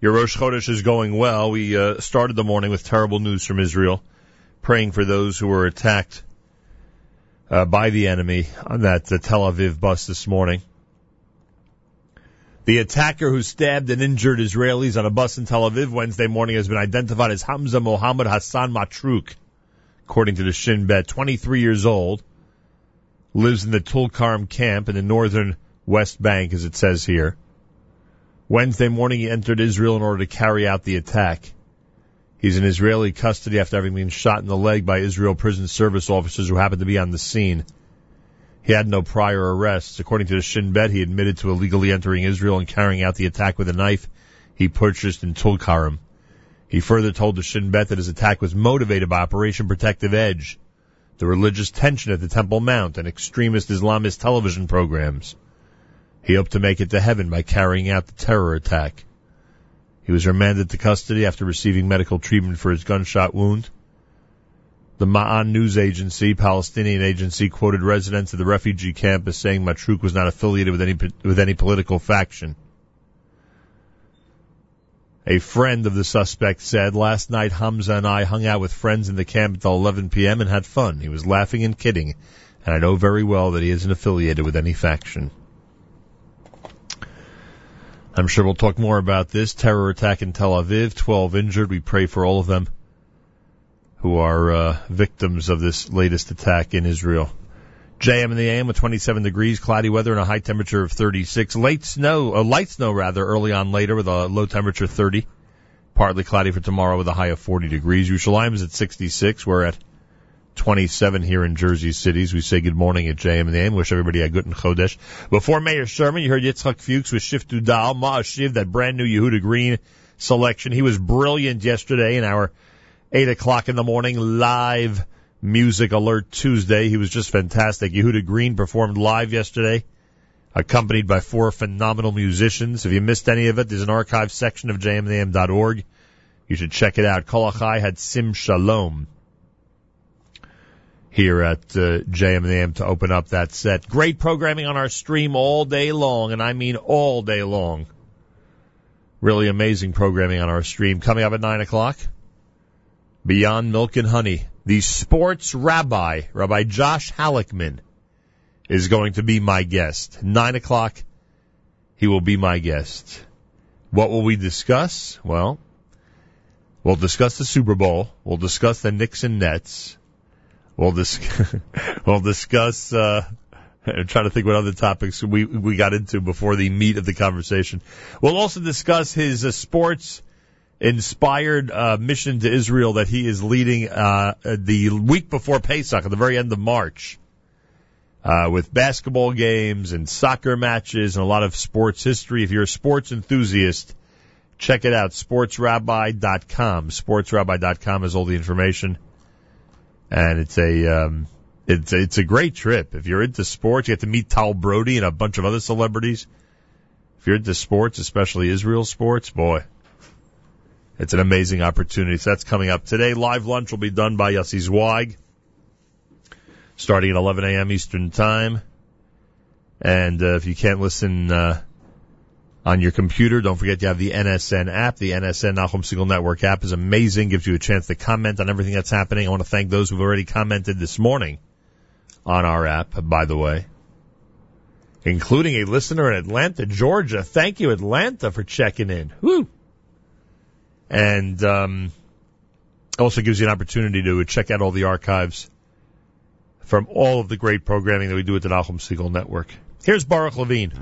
your Rosh Chodesh is going well. We uh, started the morning with terrible news from Israel, praying for those who were attacked uh, by the enemy on that uh, Tel Aviv bus this morning. The attacker who stabbed and injured Israelis on a bus in Tel Aviv Wednesday morning has been identified as Hamza Mohammed Hassan Matruk, according to the Shin Bet, 23 years old lives in the Tulkarm camp in the northern West Bank, as it says here. Wednesday morning, he entered Israel in order to carry out the attack. He's in Israeli custody after having been shot in the leg by Israel prison service officers who happened to be on the scene. He had no prior arrests. According to the Shin Bet, he admitted to illegally entering Israel and carrying out the attack with a knife he purchased in Tulkarm. He further told the Shin Bet that his attack was motivated by Operation Protective Edge, the religious tension at the Temple Mount, and extremist Islamist television programs. He hoped to make it to heaven by carrying out the terror attack. He was remanded to custody after receiving medical treatment for his gunshot wound. The Ma'an news agency, Palestinian agency, quoted residents of the refugee camp as saying Matruk was not affiliated with any with any political faction. A friend of the suspect said, Last night Hamza and I hung out with friends in the camp until 11 p.m. and had fun. He was laughing and kidding, and I know very well that he isn't affiliated with any faction. I'm sure we'll talk more about this. Terror attack in Tel Aviv, 12 injured. We pray for all of them who are uh, victims of this latest attack in Israel. JM in the AM with 27 degrees, cloudy weather and a high temperature of 36. Late snow, uh, light snow rather, early on later with a low temperature 30. Partly cloudy for tomorrow with a high of 40 degrees. Yerushalayim is at 66. We're at 27 here in Jersey cities. We say good morning at JM the AM. Wish everybody a good and Chodesh. Before Mayor Sherman, you heard Yitzchak Fuchs with Shiftu Dal, Ma'ashiv, that brand new Yehuda Green selection. He was brilliant yesterday in our 8 o'clock in the morning live Music Alert Tuesday. He was just fantastic. Yehuda Green performed live yesterday accompanied by four phenomenal musicians. If you missed any of it, there's an archive section of jmintheam.org. You should check it out. Kol Chai had Sim Shalom here at uh, JM in the AM to open up that set. Great programming on our stream all day long, and I mean all day long. Really amazing programming on our stream. Coming up at 9 o'clock, Beyond Milk and Honey. The sports rabbi, Rabbi Josh Halickman, is going to be my guest. 9 o'clock, he will be my guest. What will we discuss? Well, we'll discuss the Super Bowl. We'll discuss the Knicks and Nets. We'll, dis- we'll discuss, uh, I'm trying to think what other topics we, we got into before the meat of the conversation. We'll also discuss his uh, sports inspired uh, mission to Israel that he is leading uh, the week before Pesach, at the very end of March, uh, with basketball games and soccer matches and a lot of sports history. If you're a sports enthusiast, check it out, sportsrabbi.com. Sportsrabbi.com has all the information and it's a um, it's it's a great trip. If you're into sports, you get to meet Tal Brody and a bunch of other celebrities. If you're into sports, especially Israel sports, boy, it's an amazing opportunity. So that's coming up today. Live lunch will be done by Yossi Zweig, starting at 11 a.m. Eastern Time. And uh, if you can't listen uh, on your computer. Don't forget you have the NSN app. The NSN Nachum Segal Network app is amazing. Gives you a chance to comment on everything that's happening. I want to thank those who've already commented this morning on our app, by the way, including a listener in Atlanta, Georgia. Thank you, Atlanta, for checking in. Woo! And um, also gives you an opportunity to check out all the archives from all of the great programming that we do at the Nachum Segal Network. Here's Baruch Levine.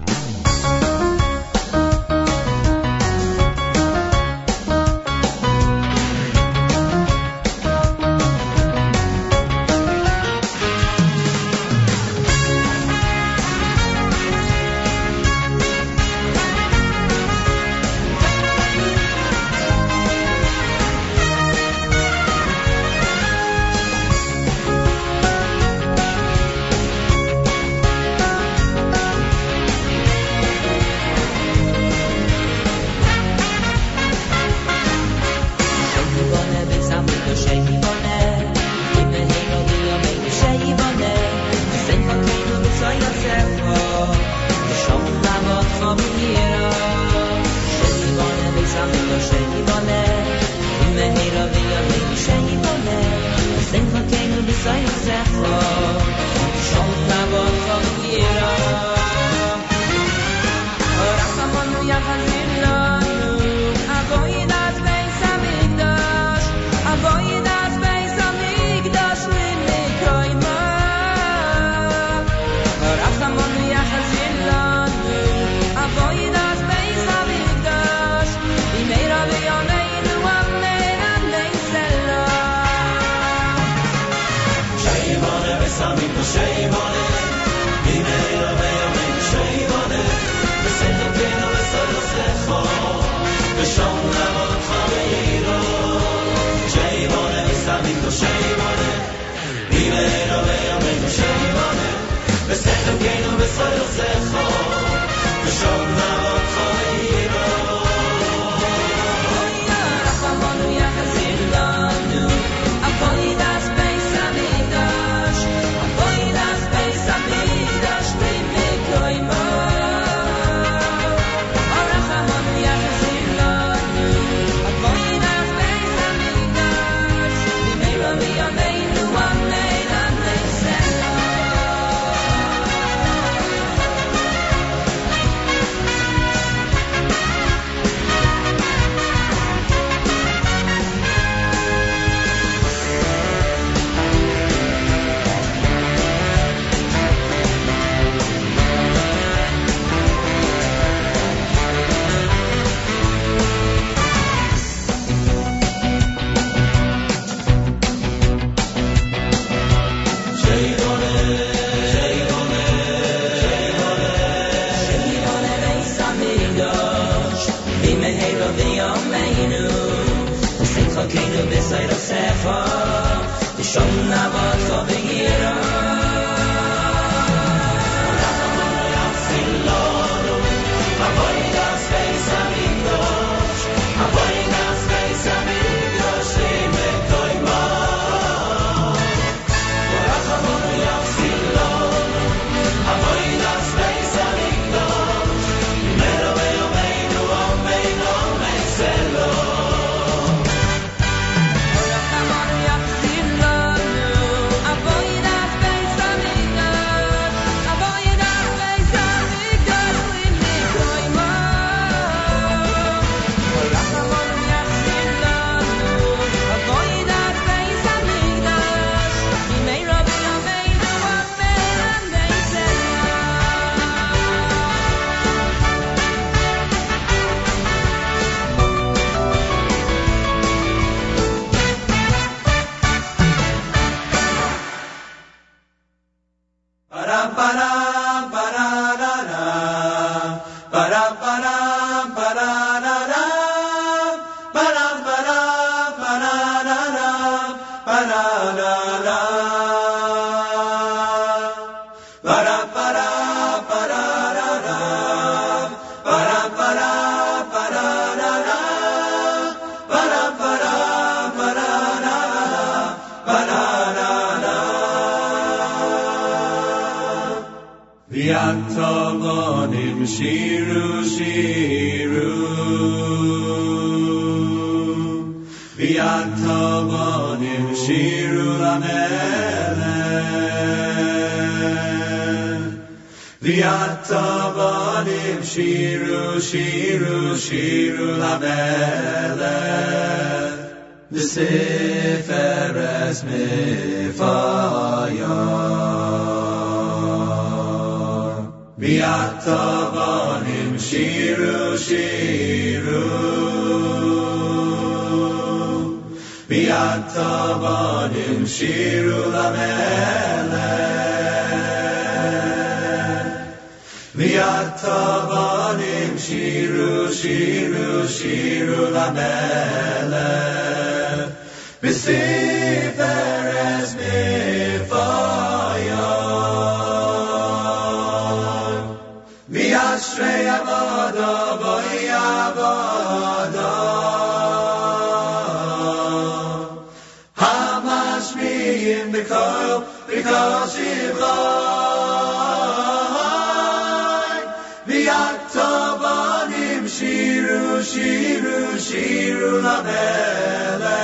Shiru, Shiru, la bele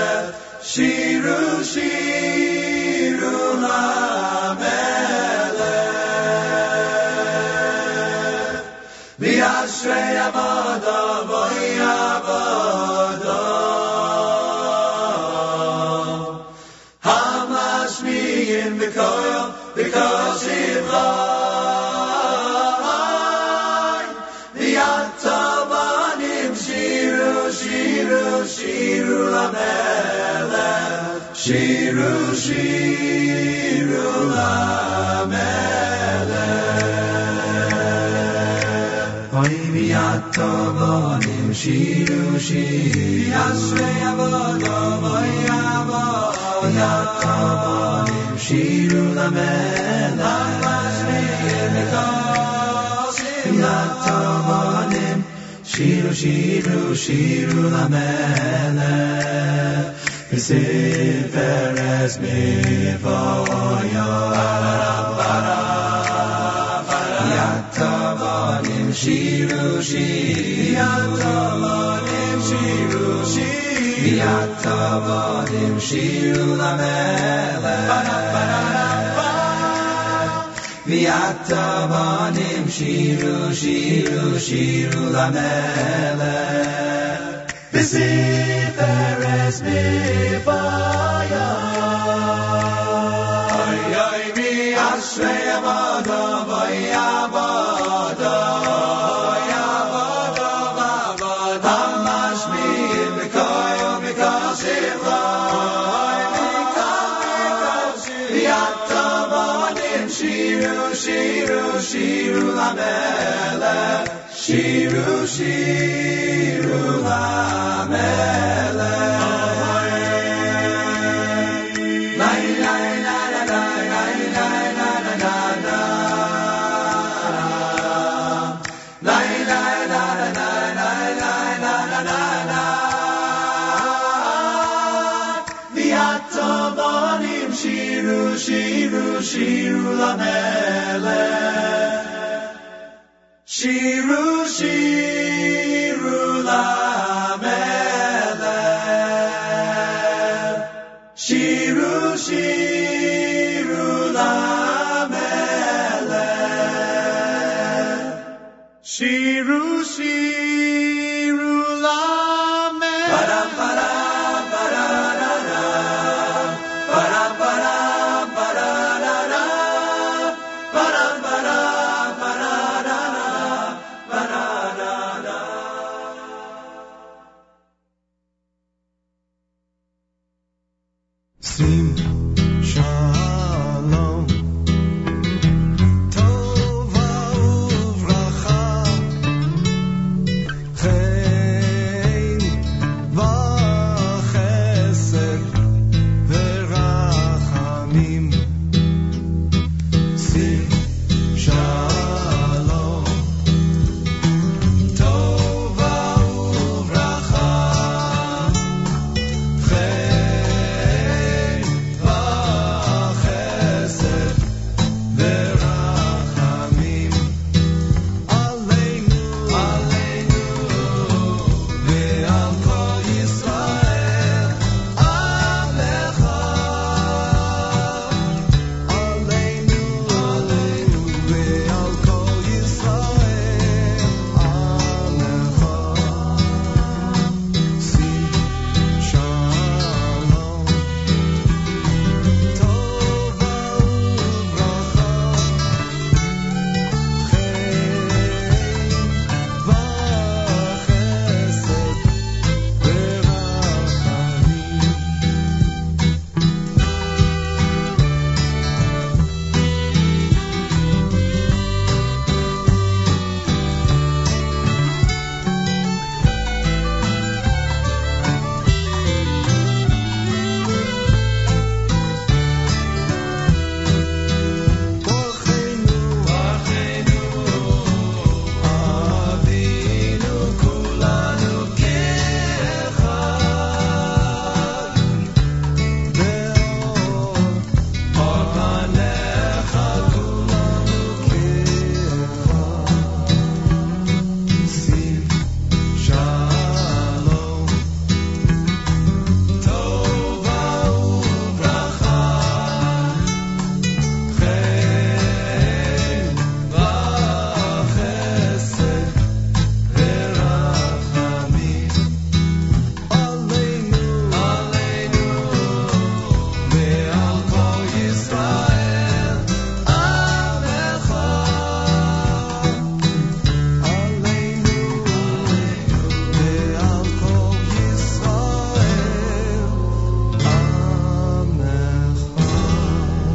Shiru, Shiru, la kabalim shiru shiru yatavanim shiru shiru shiru la mele yatavanim שירו שיר, יתבנים שירו שיר, יתבנים שירו למלך. ויתבנים שירו שירו שירו למלך. בזיר פרס מפיה, אוי אוי מי אשרי אמר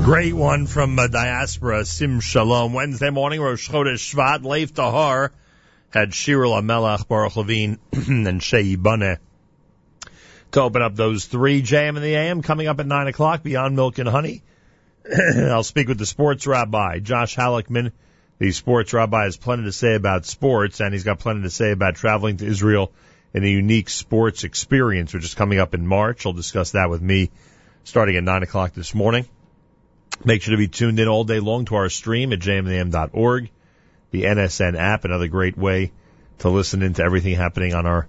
great one from uh, Diaspora, Sim Shalom. Wednesday morning, Rosh Chodesh Shvat, Leif Tahar, had Shiru LaMelech, Baruch Levine, and Shei Baneh to open up those three. JM in the AM coming up at 9 o'clock, Beyond Milk and Honey. I'll speak with the sports rabbi, Josh Halickman. The sports rabbi has plenty to say about sports, and he's got plenty to say about traveling to Israel in a unique sports experience, which is coming up in March. He'll discuss that with me starting at 9 o'clock this morning. Make sure to be tuned in all day long to our stream at jmintheam.org, the NSN app, another great way to listen into everything happening on our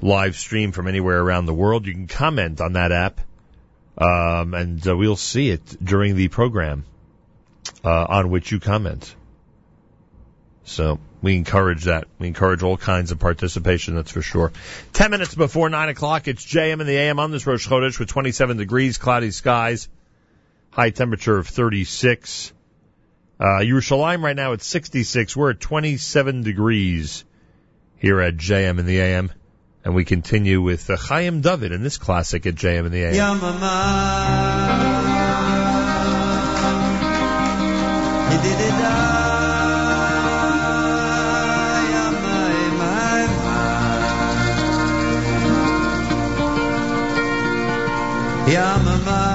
live stream from anywhere around the world. You can comment on that app, um, and uh, we'll see it during the program uh, on which you comment. So we encourage that. We encourage all kinds of participation, that's for sure. Ten minutes before nine o'clock, it's JM and the AM on this Rosh Chodesh with 27 degrees, cloudy skies, high temperature of 36. Uh, Yerushalayim right now at 66. We're at 27 degrees here at JM in the AM. And we continue with uh, Chaim David in this classic at JM in the AM. Didida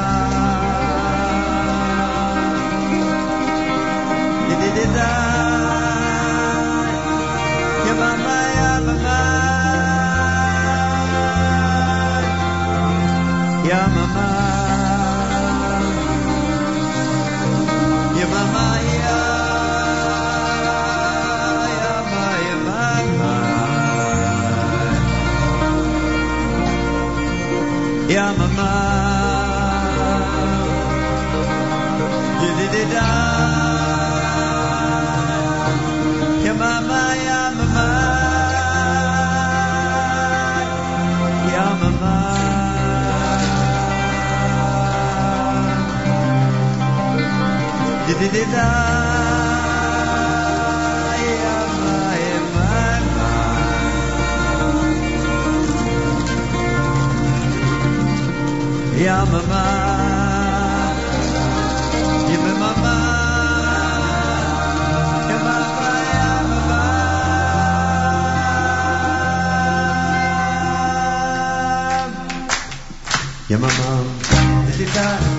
did it Yamama Yamama Yamama Yamama Yamama Didida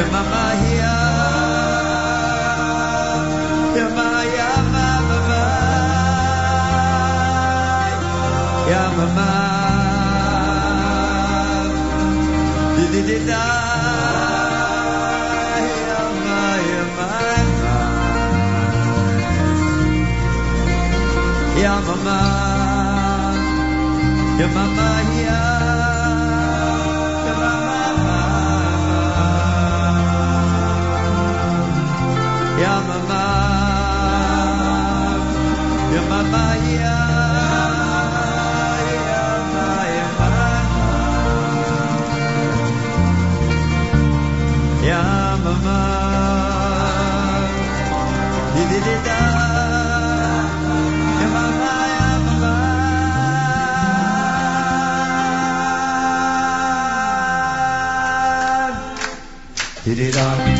Ya mama ya Ya ma ya ma mama Ya mama Di di di da Ya ma ya ma Ya mama Ya mama Di di da,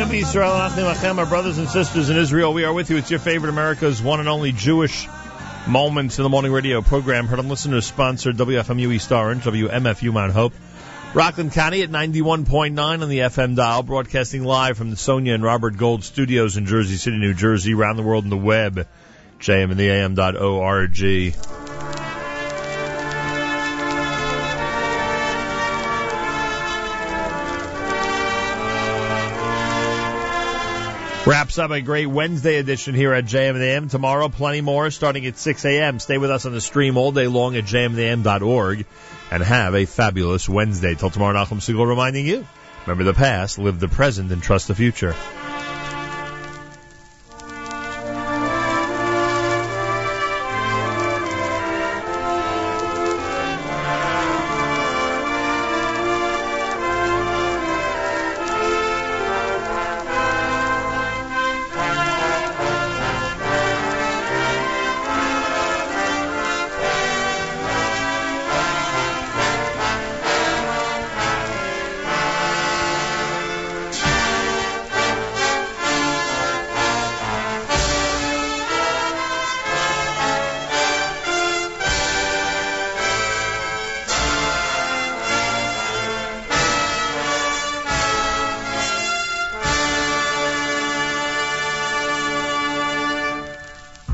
Achenu Israel our brothers and sisters in Israel. We are with you. It's your favorite America's one and only Jewish Moments in the Morning Radio program. Heard on listeners sponsored WFMU East Orange, WMFU Mount Hope. Rockland County at 91.9 on the FM dial, broadcasting live from the Sonia and Robert Gold studios in Jersey City, New Jersey, around the world on the web, jm and the jmintheam.org. Wraps up a great Wednesday edition here at JM and the AM. Tomorrow, plenty more starting at 6 a.m. Stay with us on the stream all day long at jmintheam.org and have a fabulous Wednesday. Till tomorrow, Nachum Segal reminding you, remember the past, live the present, and trust the future.